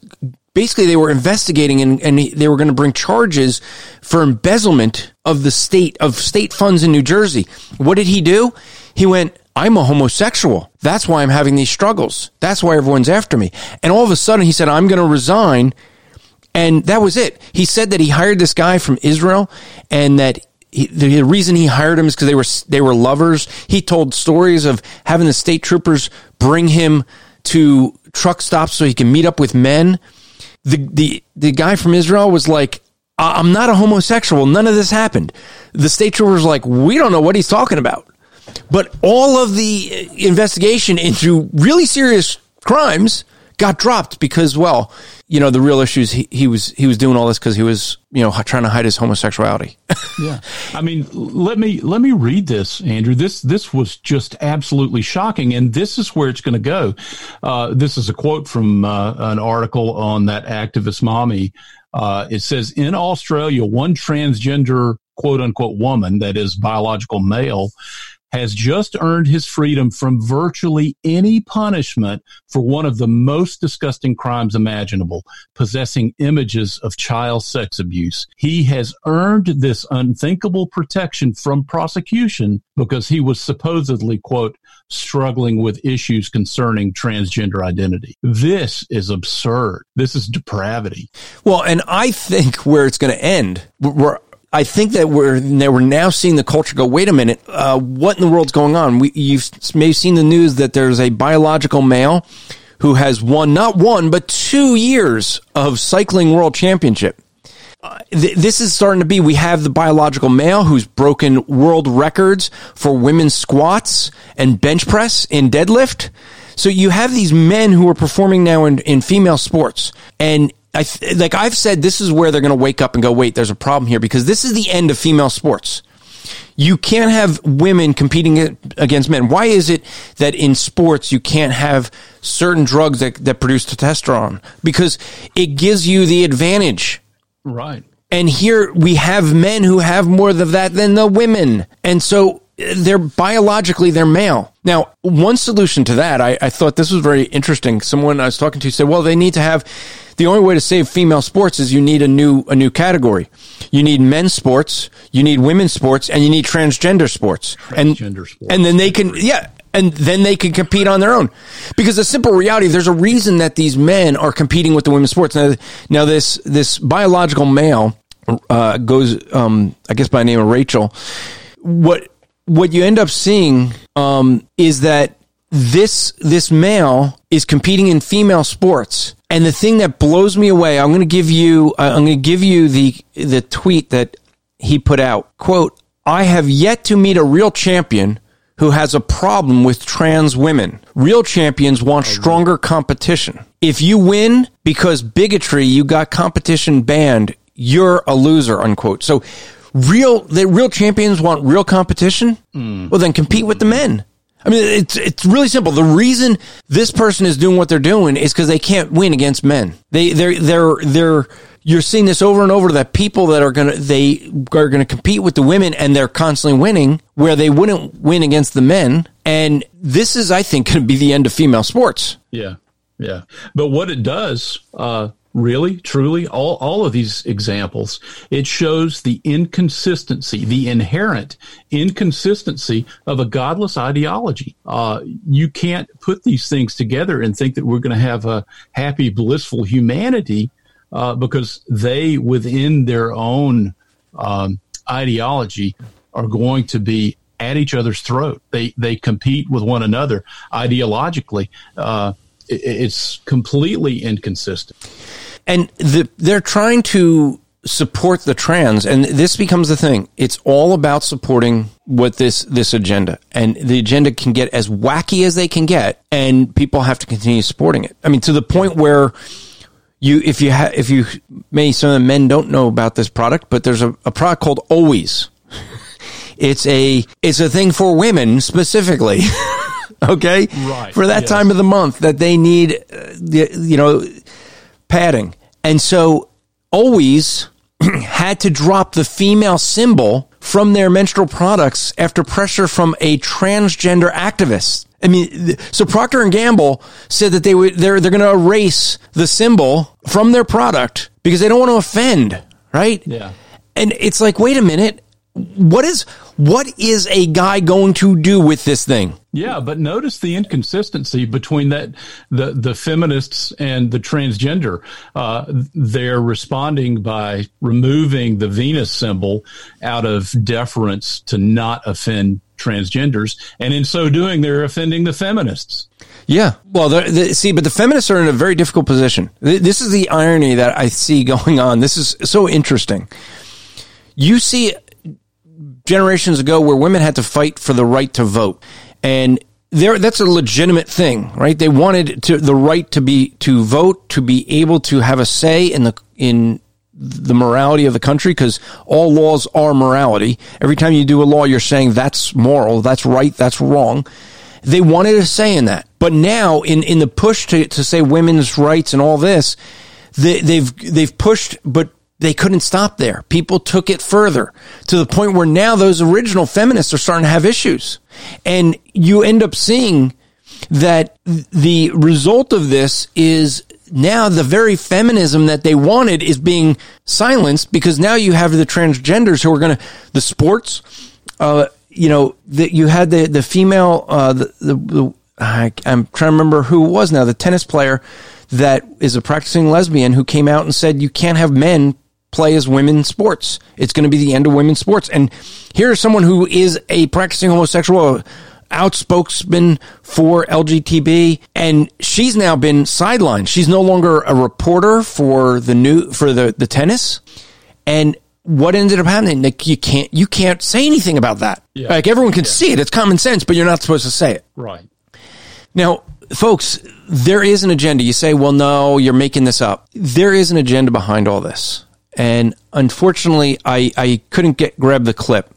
basically they were investigating and, and they were going to bring charges for embezzlement of the state of state funds in New Jersey. What did he do? He went, I'm a homosexual. That's why I'm having these struggles. That's why everyone's after me. And all of a sudden he said, I'm going to resign. And that was it. He said that he hired this guy from Israel and that he, the reason he hired him is because they were they were lovers. He told stories of having the state troopers bring him to truck stops so he can meet up with men. The the the guy from Israel was like, "I'm not a homosexual. None of this happened." The state troopers like, "We don't know what he's talking about." But all of the uh, investigation into really serious crimes got dropped because, well, you know, the real issues he, he was he was doing all this because he was you know trying to hide his homosexuality. [laughs] yeah, I mean, let me let me read this, Andrew. This this was just absolutely shocking, and this is where it's going to go. Uh, this is a quote from uh, an article on that activist mommy. Uh, it says in Australia, one transgender quote unquote woman that is biological male has just earned his freedom from virtually any punishment for one of the most disgusting crimes imaginable, possessing images of child sex abuse. He has earned this unthinkable protection from prosecution because he was supposedly, quote, struggling with issues concerning transgender identity. This is absurd. This is depravity. Well, and I think where it's going to end, we're I think that we're we're now seeing the culture go. Wait a minute, uh, what in the world's going on? We, you've maybe seen the news that there's a biological male who has won not one but two years of cycling world championship. Uh, th- this is starting to be. We have the biological male who's broken world records for women's squats and bench press in deadlift. So you have these men who are performing now in, in female sports, and I th- like I've said, this is where they're going to wake up and go, wait, there's a problem here because this is the end of female sports. You can't have women competing against men. Why is it that in sports you can't have certain drugs that, that produce testosterone? Because it gives you the advantage. Right. And here we have men who have more of that than the women. And so they're biologically they're male. Now, one solution to that, I, I, thought this was very interesting. Someone I was talking to said, "Well, they need to have the only way to save female sports is you need a new a new category. You need men's sports, you need women's sports, and you need transgender sports. Transgender and, sports. And then they can, yeah, and then they can compete on their own. Because the simple reality, there's a reason that these men are competing with the women's sports. Now, now this this biological male uh, goes, um, I guess, by the name of Rachel. What what you end up seeing um, is that this this male is competing in female sports. And the thing that blows me away i'm going to give you uh, i'm going to give you the the tweet that he put out. Quote i have yet to meet a real champion who has a problem with trans women. Real champions want stronger competition. If you win because bigotry you got competition banned. You're a loser unquote. So real the real champions want real competition mm. well then compete with the men I mean, it's it's really simple. The reason this person is doing what they're doing is because they can't win against men. They they're they're they're you're seeing this over and over that people that are gonna they are gonna compete with the women and they're constantly winning where they wouldn't win against the men. And this is, I think, [laughs] going to be the end of female sports. Yeah, yeah. But what it does, uh, really, truly, all, all of these examples, it shows the inconsistency, the inherent inconsistency of a godless ideology. Uh, you can't put these things together and think that we're going to have a happy, blissful humanity uh, because they, within their own um, ideology, are going to be at each other's throat. They they compete with one another ideologically. Uh, it's completely inconsistent. And the, they're trying to support the trans and this becomes the thing. It's all about supporting what this this agenda and the agenda can get as wacky as they can get and people have to continue supporting it. I mean to the point where you if you have if you maybe some of the men don't know about this product but there's a, a product called always. [laughs] It's a it's a thing for women specifically [laughs] okay? Right for that yes. time of the month that they need uh, you know padding. And so always [clears throat] had to drop the female symbol from their menstrual products after pressure from a transgender activist. I mean, so Procter and Gamble said that they would they're they're going to erase the symbol from their product because they don't want to offend, right? Yeah. And it's like, wait a minute, what is what is a guy going to do with this thing? Yeah, but notice the inconsistency between that the the feminists and the transgender. Uh, they're responding by removing the Venus symbol out of deference to not offend transgenders, and in so doing, they're offending the feminists. Yeah. Well, the, the, see, but the feminists are in a very difficult position. This is the irony that I see [laughs] going on. This is so interesting. You see generations ago where women had to fight for the right to vote. And there, that's a legitimate thing, right? They wanted to, the right to be, to vote, to be able to have a say in the, in the morality of the country because all laws are morality. Every time you do a law, you're saying that's moral, that's right, that's wrong. They wanted a say in that. But now in, in the push to, to say women's rights and all this, they, they've, they've pushed, but they couldn't stop there. People took it further to the point where now those original feminists are starting to have issues. And you end up seeing that the result of this is now the very feminism that they wanted is being silenced because now you have the transgenders who are going to, the sports, uh, you know, that you had the, the female, uh, the, the, the I, I'm trying to remember who it was now, the tennis player that is a practicing lesbian who came out and said you can't have men play as women's sports. It's going to be the end of women's sports. And here's someone who is a practicing homosexual outspokesman for LGBT, and she's now been sidelined. She's no longer a reporter for the new for the, the tennis. And what ended up happening? Like you can't you can't say anything about that. Yeah. Like everyone can yeah. see it. It's common sense, but you're not supposed to say it. Right. Now, folks, there is an agenda. You say, well, no, you're making this up. There is an agenda behind all this and unfortunately, I, I couldn't get grab the clip.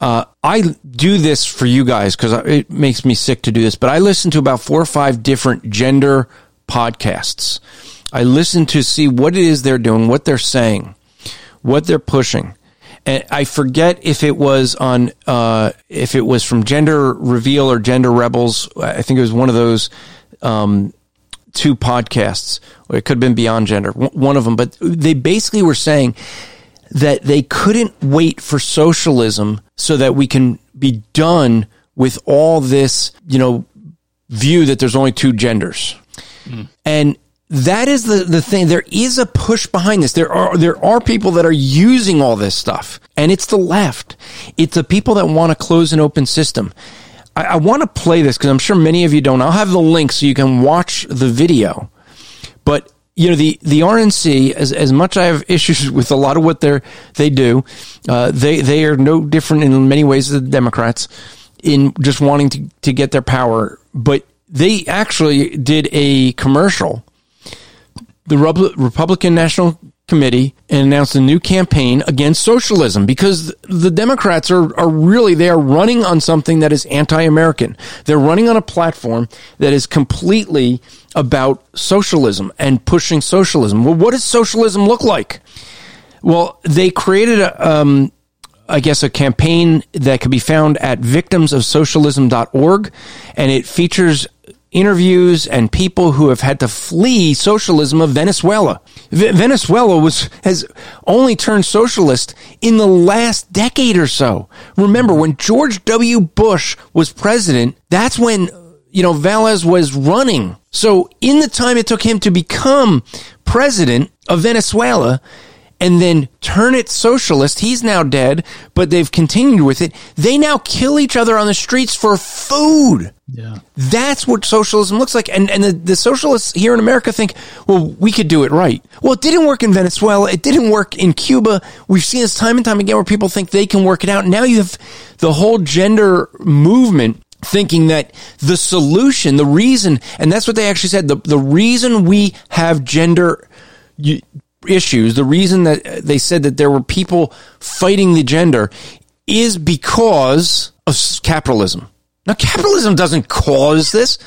Uh, I do this for you guys because it makes me sick to do this, but I listen to about four or five different gender podcasts. I listen to see what it is they're doing, what they're saying, what they're pushing. And I forget if it was on, uh, if it was from Gender Reveal or Gender Rebels. I think it was one of those, um, two podcasts, or it could have been Beyond Gender, one of them. But they basically were saying that they couldn't wait for socialism so that we can be done with all this, you know, view that there's only two genders. Mm. And that is the, the thing. There is a push behind this. There are, there are people that are using all this stuff and it's the left. It's the people that want to close an open system. I, I want to play this because I'm sure many of you don't. I'll have the link so you can watch the video. But you know the the RNC as as much I have issues [laughs] with a lot of what they they do, uh, they they are no different in many ways than the Democrats in just wanting to to get their power. But they actually did a commercial. The Republican National committee and announced a new campaign against socialism because the Democrats are, are really, they are running on something that is anti-American. They're running on a platform that is completely about socialism and pushing socialism. Well, what does socialism look like? Well, they created a, um, I guess, a campaign that can be found at victimsofsocialism.org, and it features interviews and people who have had to flee socialism of Venezuela. V- Venezuela was has only turned socialist in the last decade or so. Remember when George W. Bush was president, that's when you know Chavez was running. So in the time it took him to become president of Venezuela, and then turn it socialist. He's now dead, but they've continued with it. They now kill each other on the streets for food. Yeah. That's what socialism looks like. And, and the, the socialists here in America think, well, we could do it right. Well, it didn't work in Venezuela. It didn't work in Cuba. We've seen this time and time again where people think they can work it out. Now you have the whole gender movement thinking that the solution, the reason, and that's what they actually said, the, the reason we have gender issues, the reason that they said that there were people fighting the gender is because of capitalism. Now, capitalism doesn't cause this.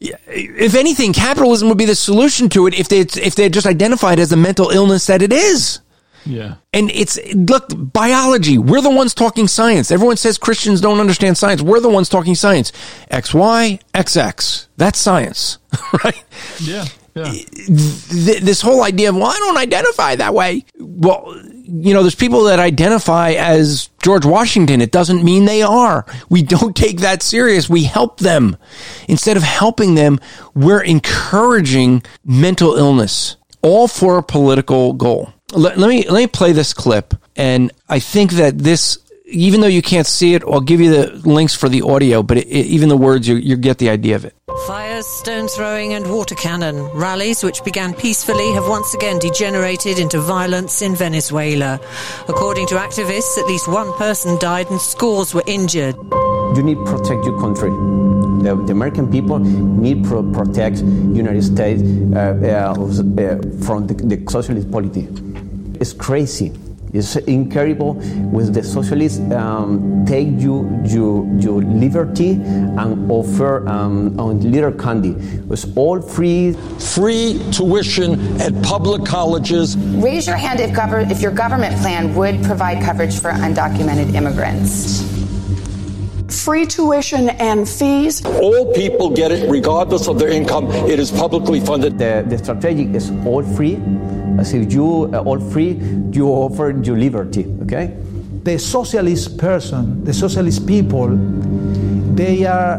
if anything, capitalism would be the solution to it if they if they just identified as the mental illness that it is. Yeah. And it's look, biology. We're the ones talking science. Everyone says Christians don't understand science. We're the ones talking science. X Y X X. That's science, [laughs] right? Yeah yeah. this whole idea of, well, I don't identify that way. Well, you know, there's people that identify as George Washington. It doesn't mean they are. We don't [laughs] take that serious. We help them. Instead of helping them, we're encouraging mental illness, all for a political goal. Let, let me, let me play this clip. And I think that this even though you can't see it, I'll give you the links for the audio, but it, it, even the words, you, you get the idea of it. Fires, stone throwing, and water cannon. Rallies, which began peacefully, have once again degenerated into violence in Venezuela. According to activists, at least one person died and scores were injured. You need to protect your country. The, the American people need to protect United States uh, uh, uh, from the, the socialist polity. It's crazy it's incredible with the socialists um, take you your, your liberty and offer um, on little candy. It's all free. Free tuition at public colleges. Raise your hand if, gov- if your government plan would provide coverage for undocumented immigrants free tuition and fees. All people get it regardless of their income. It is publicly funded. The, the strategy is all free as if you uh, all free, you offer your liberty, okay? The socialist person, the socialist people, they are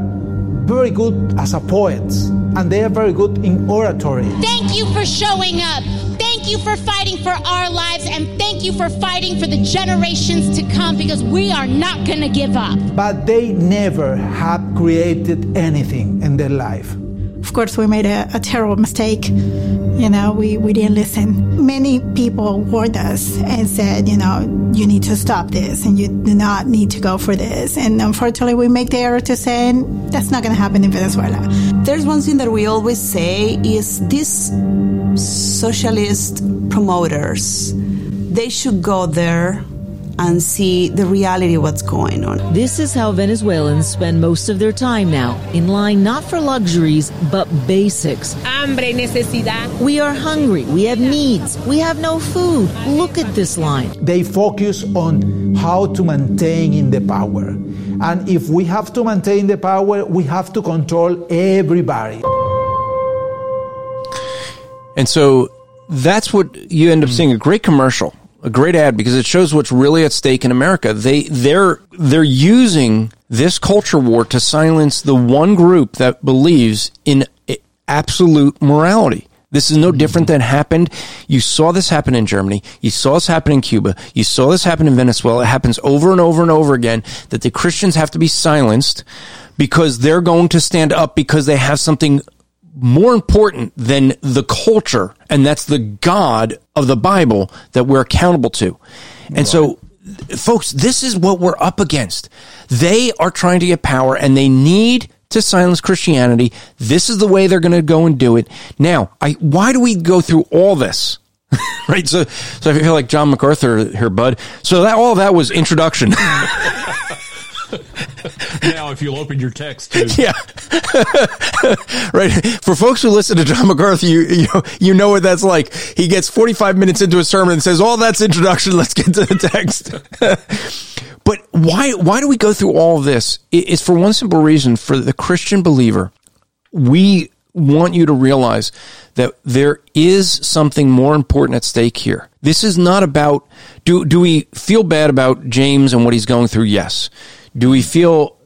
very good as a poets and they are very good in oratory. Thank you for showing up. Thank you for fighting for our lives and thank you for fighting for the generations to come because we are not going to give up. But they never have created anything in their life. Of course, we made a, a terrible mistake. You know, we, we didn't listen. Many people warned us and said, you know, you need to stop this and you do not need to go for this. And unfortunately, we make the error to say that's not going to happen in Venezuela. There's one thing that we always say is these socialist promoters, they should go there and see the reality of what's going on. This is how Venezuelans spend most of their time now, in line not for luxuries, but basics. Hambre, necesidad. We are hungry, we have needs, we have no food. Look at this line. They focus on how to maintain in the power. And if we have to maintain the power, we have to control everybody. And so that's what you end up seeing a great commercial, a great ad because it shows what's really at stake in America. They they're they're using this culture war to silence the one group that believes in absolute morality. This is no different than happened. You saw this happen in Germany. You saw this happen in Cuba. You saw this happen in Venezuela. It happens over and over and over again that the Christians have to be silenced because they're going to stand up because they have something more important than the culture, and that's the God of the Bible that we're accountable to. And right. so, folks, this is what we're up against. They are trying to get power, and they need to silence Christianity. This is the way they're going to go and do it. Now, I, why do we go through all this? [laughs] right. So, so I feel like John MacArthur here, bud. So that all that was introduction. [laughs] now, if you'll open your text too. Yeah. [laughs] right. For folks who listen to John MacArthur, you, you, know, you know what that's like. He gets 45 minutes into a sermon and says, oh, that's introduction. Let's get to the text. [laughs] but why, why do we go through all this? It's for one simple reason. For the Christian believer, we want you to realize that there is something more important at stake here. This is not about do do we feel bad about James and what he's going through? Yes. Do we feel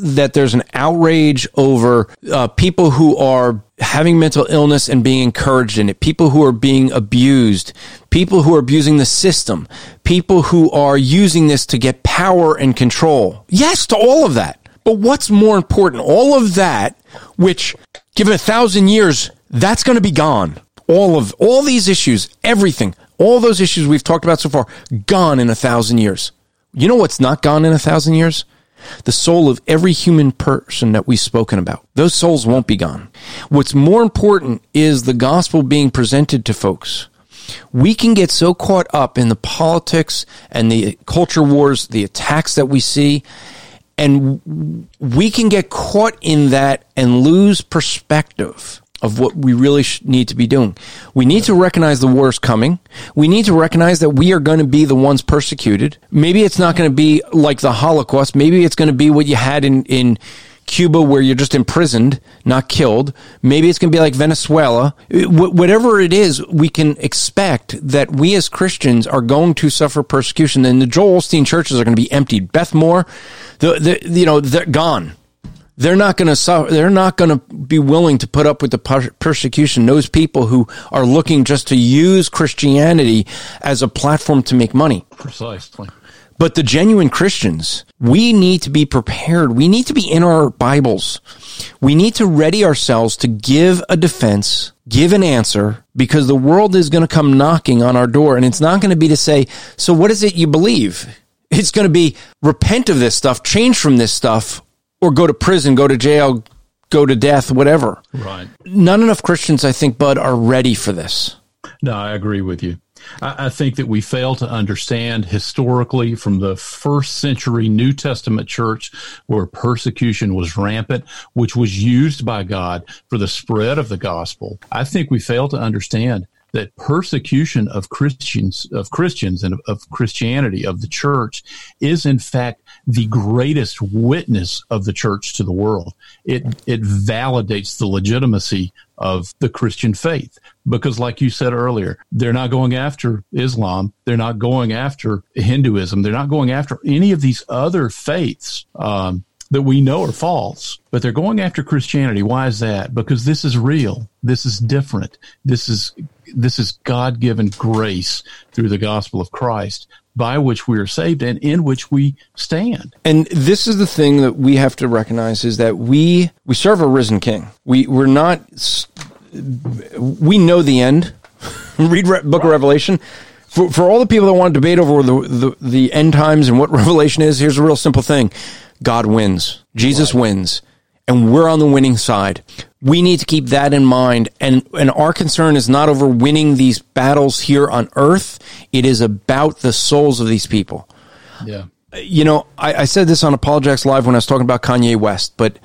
that there's an outrage over uh, people who are having mental illness and being encouraged in it, people who are being abused, people who are abusing the system, people who are using this to get power and control. Yes, to all of that. But what's more important? All of that, which given a thousand years, that's going to be gone. All of, all these issues, everything, all those issues we've talked about so far, gone in a thousand years. You know what's not gone in a thousand years? The soul of every human person that we've spoken about. Those souls won't be gone. What's more important is the gospel being presented to folks. We can get so caught up in the politics and the culture wars, the attacks that we see, and we can get caught in that and lose perspective of what we really need to be doing. We need to recognize the war is coming. We need to recognize that we are going to be the ones persecuted. Maybe it's not going to be like the Holocaust. Maybe it's going to be what you had in, in Cuba where you're just imprisoned, not killed. Maybe it's going to be like Venezuela. Whatever it is, we can expect that we as Christians are going to suffer persecution. And the Joel Osteen churches are going to be emptied. Beth Moore, the, the, you know, they're gone they're not going to suffer. they're not going to be willing to put up with the persecution. Those people who are looking just to use christianity as a platform to make money. Precisely. But the genuine christians we need to be prepared. We need to be in our bibles. We need to ready ourselves to give a defense give an answer because the world is going to come knocking on our door and it's not going to be to say so what is it you believe? It's going to be repent of this stuff. Change from this stuff or go to prison, go to jail, go to death, whatever. Right. Not enough Christians, I think, Bud, are ready for this. No, I agree with you. I, I think that we fail to understand historically from the first century New Testament church where persecution was rampant, which was used by God for the spread of the gospel. I think we fail to understand that persecution of Christians, of Christians and of, of Christianity, of the church is in fact the greatest witness of the church to the world. It, it validates the legitimacy of the Christian faith. Because, like you said earlier, they're not going after Islam. They're not going after Hinduism. They're not going after any of these other faiths. Um, that we know are false, but they're going after Christianity. Why is that? Because this is real. This is different. This is this is God given grace through the gospel of Christ by which we are saved and in which we stand. And this is the thing that we have to recognize is that we we serve a risen king. We we're not we know the end. [laughs] Read Re- Book of Revelation. For, for all the people that want to debate over the, the, the end times and what [laughs] Revelation is, here's a real simple thing. God wins. Jesus right. wins. And we're on the winning side we need to keep that in mind. And, and our concern is not over winning these battles here on earth. It is about the souls of these people. Yeah. You know, I, I said this on Apologetics Live when I was talking about Kanye West, but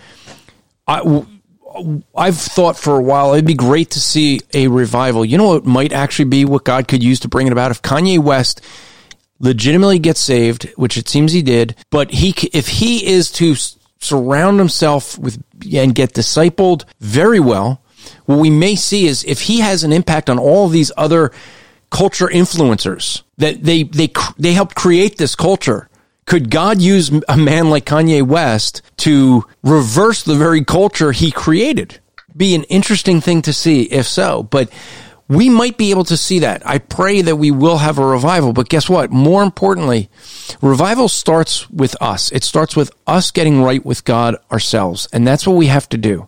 I, I've thought for a while it'd be great to see a revival. You know what might actually be what God could use to bring it about if Kanye West legitimately gets saved, which it seems he did, but he if he is to surround himself with and get discipled very well, what we may see is if he has an impact on all these other culture influencers that they they they helped create this culture. Could God use a man like Kanye West to reverse the very culture he created? Be an interesting thing to see if so, but we might be able to see that. I pray that we will have a revival, but guess what? More importantly, revival starts with us. It starts with us getting right with God ourselves, and that's what we have to do.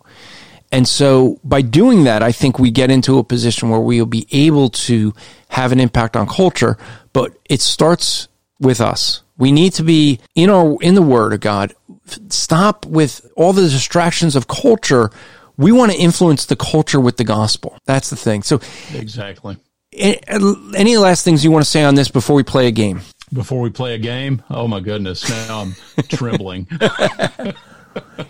And so by doing that, I think we get into a position where we will be able to have an impact on culture, but it starts with us. We need to be in our, in the word of God. Stop with all the distractions of culture. We want to influence the culture with the gospel. That's the thing. So exactly. Any last things you want to say on this before we play a game? Before we play a game? Oh my goodness. Now I'm trembling. [laughs]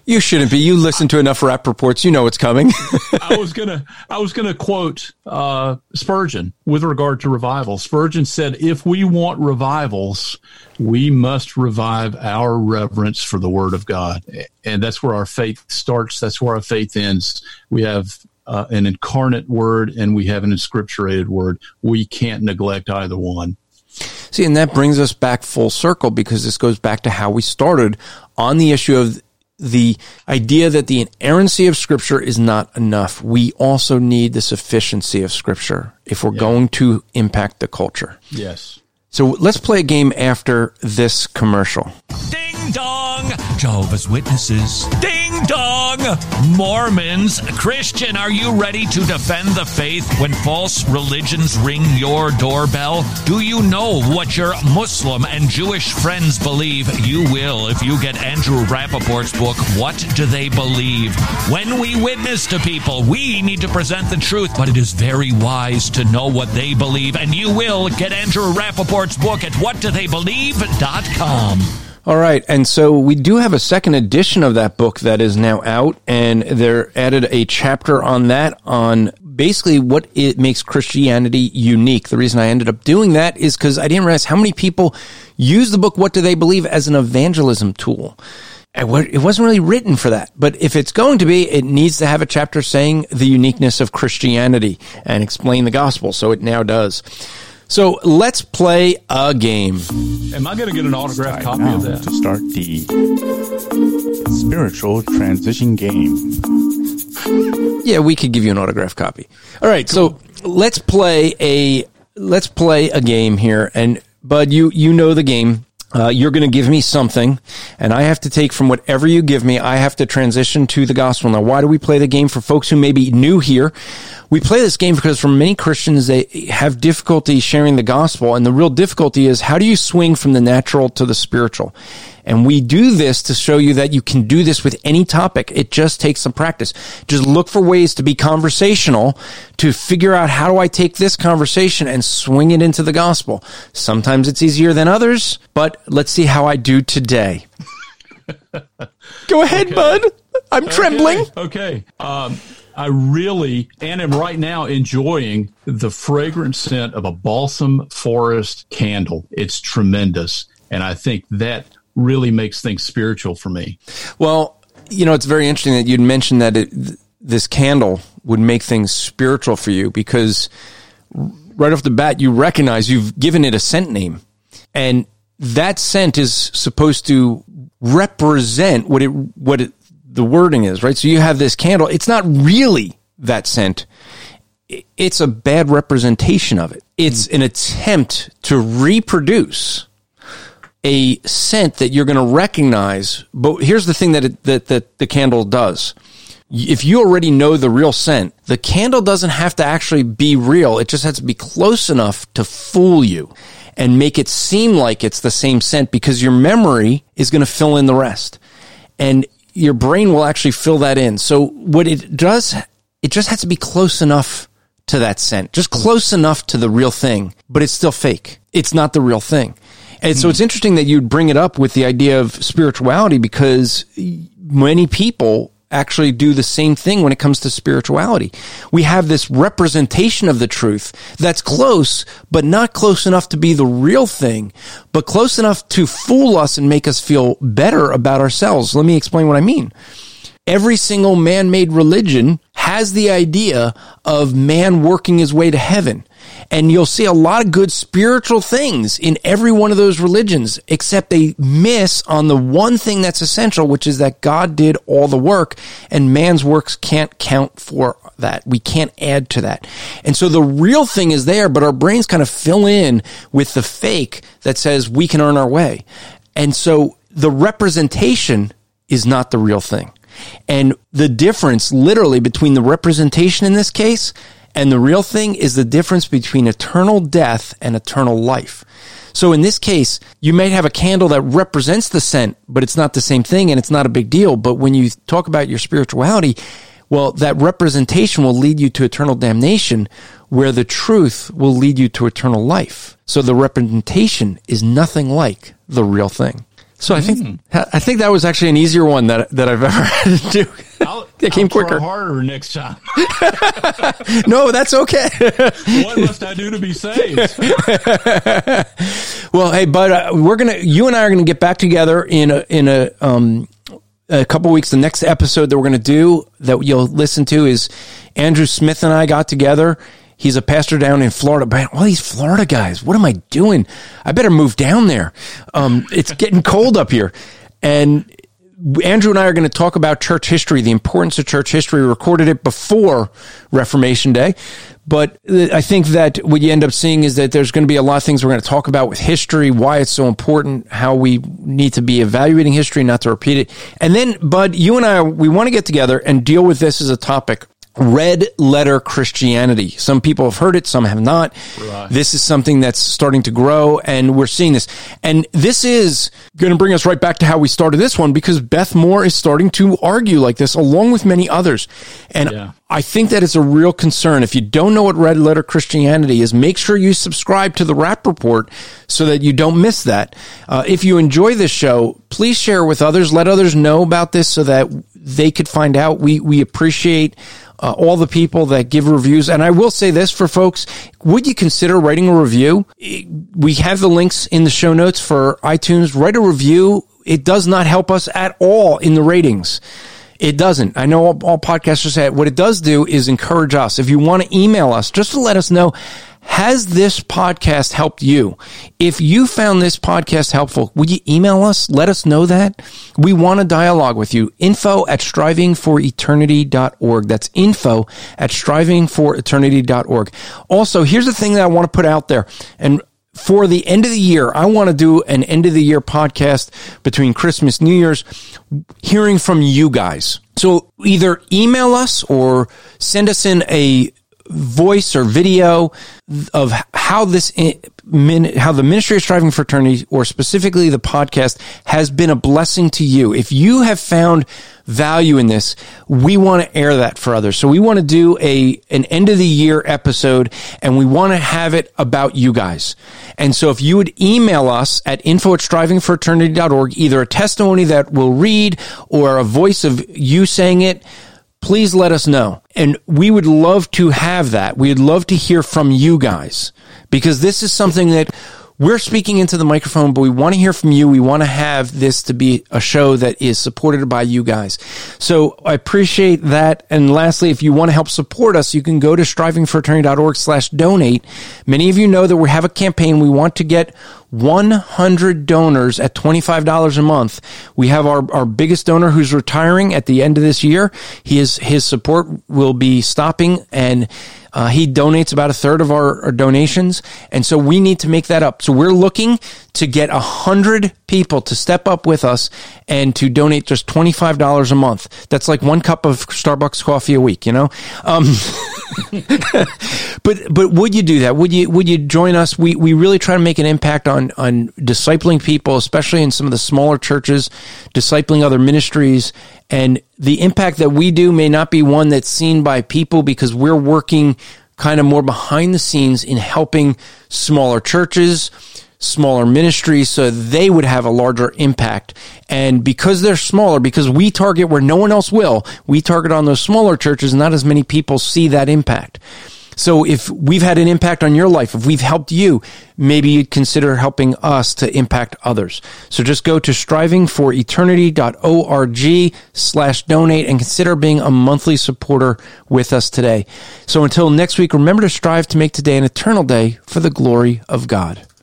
you shouldn't be. You listen to enough Rapp Reports. You know what's coming. [laughs] I was gonna, I was gonna quote uh, Spurgeon with regard to revival. Spurgeon said, "If we want revivals, we must revive our reverence for the Word of God, and that's where our faith starts. That's where our faith ends. We have." Uh, an incarnate word and we have an inscripturated word. We can't neglect either one. See, and that brings us back full circle because this goes back to how we started on the issue of the idea that the inerrancy of Scripture is not enough. We also need the sufficiency of Scripture if we're yeah. going to impact the culture. Yes. So let's play a game after this commercial. Ding dong! Jehovah's Witnesses. Ding dong! Mormons. Christian, are you ready to defend the faith when false religions ring your doorbell? Do you know what your Muslim and Jewish friends believe? You will if you get Andrew Rappaport's book, What Do They Believe? When we witness to people, we need to present the truth, but it is very wise to know what they believe, and you will get Andrew Rappaport's book at whatdotheybelieve.com. All right. And so we do have a second edition of that book that is now out, and they're added a chapter on that on basically what it makes Christianity unique. The reason I ended up doing that is because I didn't realize how many people use the book, What Do They Believe, as an evangelism tool. It wasn't really written for that. But if it's going to be, it needs to have a chapter saying the uniqueness of Christianity and explain the gospel. So it now does. So let's play a game. Am I going to get an autographed copy of that? To start the spiritual transition game. Yeah, we could give you an autographed copy. All right, so let's play a let's play a game here. And Bud, you you know the game. Uh, you're going to give me something, and I have to take from whatever you give me. I have to transition to the gospel. Now, why do we play the game for folks who may be new here? We play this game because for many Christians, they have difficulty sharing the gospel, and the real difficulty is how do you swing from the natural to the spiritual? And we do this to show you that you can do this with any topic. It just takes some practice. Just look for ways to be conversational to figure out how do I take this conversation and swing it into the gospel. Sometimes it's easier than others, but let's see how I do today. [laughs] Go ahead, okay. bud. I'm okay. trembling. Okay. Um, I really and am right now enjoying the fragrant scent of a balsam forest candle. It's tremendous. And I think that really makes things spiritual for me. Well, you know, it's very interesting that you'd mentioned that it, this candle would make things spiritual for you because right off the bat, you recognize you've given it a scent name. And that scent is supposed to represent what it, what it, the wording is, right? So you have this candle. It's not really that scent. It's a bad representation of it. It's hmm. an attempt to reproduce a scent that you're going to recognize. But here's the thing that, it, that, that the candle does. If you already know the real scent, the candle doesn't have to actually be real. It just has to be close enough to fool you and make it seem like it's the same scent because your memory is going to fill in the rest. And your brain will actually fill that in. So what it does, it just has to be close enough to that scent, just close enough to the real thing, but it's still fake. It's not the real thing. And so it's interesting that you'd bring it up with the idea of spirituality because many people actually do the same thing when it comes to spirituality. We have this representation of the truth that's close, but not close enough to be the real thing, but close enough to fool us and make us feel better about ourselves. Let me explain what I mean. Every single man-made religion has the idea of man working his way to heaven. And you'll see a lot of good spiritual things in every one of those religions, except they miss on the one thing that's essential, which is that God did all the work and man's works can't count for that. We can't add to that. And so the real thing is there, but our brains kind of fill in with the fake that says we can earn our way. And so the representation is not the real thing. And the difference literally between the representation in this case and the real thing is the difference between eternal death and eternal life. So in this case, you might have a candle that represents the scent, but it's not the same thing and it's not a big deal. But when you talk about your spirituality, well, that representation will lead you to eternal damnation where the truth will lead you to eternal life. So the representation is nothing like the real thing. So I think Hmm. I think that was actually an easier one that that I've [laughs] ever had to do. I'll, [laughs] it came I'll quicker. harder next time. [laughs] no, that's okay. what must I do to be saved? well, hey, bud, uh, we're gonna you and I are gonna get back together in a in a um a couple weeks. The next episode that we're gonna do that you'll listen to is Andrew Smith and I got together. He's a pastor down in Florida. Man, all these Florida guys, what am I doing? I better move down there. Um, it's getting cold up here, and Andrew and I are going to talk about church history, the importance of church history. We recorded it before Reformation Day, but I think that what you end up seeing is that there's going to be a lot of things we're going to talk about with history, why it's so important, how we need to be evaluating history, not to repeat it. And then, Bud, you and I, we want to get together and deal with this as a topic. Red letter Christianity. Some people have heard it, some have not. Right. This is something that's starting to grow, and we're seeing this. And this is going to bring us right back to how we started this one because Beth Moore is starting to argue like this, along with many others. And Yeah. I think that is a real concern. If you don't know what red letter Christianity is, make sure you subscribe to the Rapp Report so that you don't miss that. Uh, if you enjoy this show, please share with others. Let others know about this so that they could find out. We we appreciate. Uh, all the people that give reviews. And I will say this for folks, would you consider writing a review? We have the links in the show notes for iTunes. Write a review. It does not help us at all in the ratings. It doesn't. I know all, all podcasters say it. What it does do is encourage us. If you want to email us, just to let us know, has this podcast helped you? If you found this podcast helpful, would you email us? Let us know that. We want to dialogue with you. Info at strivingforeternity.org. That's info at strivingforeternity.org. Also, here's the thing that I want to put out there. And for the end of the year, I want to do an end of the year podcast between Christmas, New Year's, hearing from you guys. So either email us or send us in a voice or video of how this how the ministry of Striving for Eternity or specifically the podcast has been a blessing to you. If you have found value in this we want to air that for others. So we want to do a an end of the year episode and we want to have it about you guys. And so if you would email us at info at strivingforeternity.org either a testimony that we'll read or a voice of you saying it please let us know. And we would love to have that. We'd love to hear from you guys because this is something that we're speaking into the microphone, but we want to hear from you. We want to have this to be a show that is supported by you guys. So I appreciate that. And lastly, if you want to help support us, you can go to strivingforeternity.org slash donate. Many of you know that we have a campaign. We want to get 100 donors at $25 a month. We have our, our biggest donor who's retiring at the end of this year. He is, his support will be stopping and uh, he donates about a third of our, our donations. And so we need to make that up. So we're looking to get a hundred people to step up with us and to donate just $25 a month. That's like one cup of Starbucks coffee a week, you know? Um, [laughs] but, but would you do that? Would you, would you join us? We, we really try to make an impact on, on discipling people, especially in some of the smaller churches, discipling other ministries. And the impact that we do may not be one that's seen by people because we're working kind of more behind the scenes in helping smaller churches, smaller ministries so they would have a larger impact. And because they're smaller, because we target where no one else will, we target on those smaller churches, not as many people see that impact. So if we've had an impact on your life, if we've helped you, maybe you'd consider helping us to impact others. So just go to strivingforeternity.org slash donate and consider being a monthly supporter with us today. So until next week, remember to strive to make today an eternal day for the glory of God.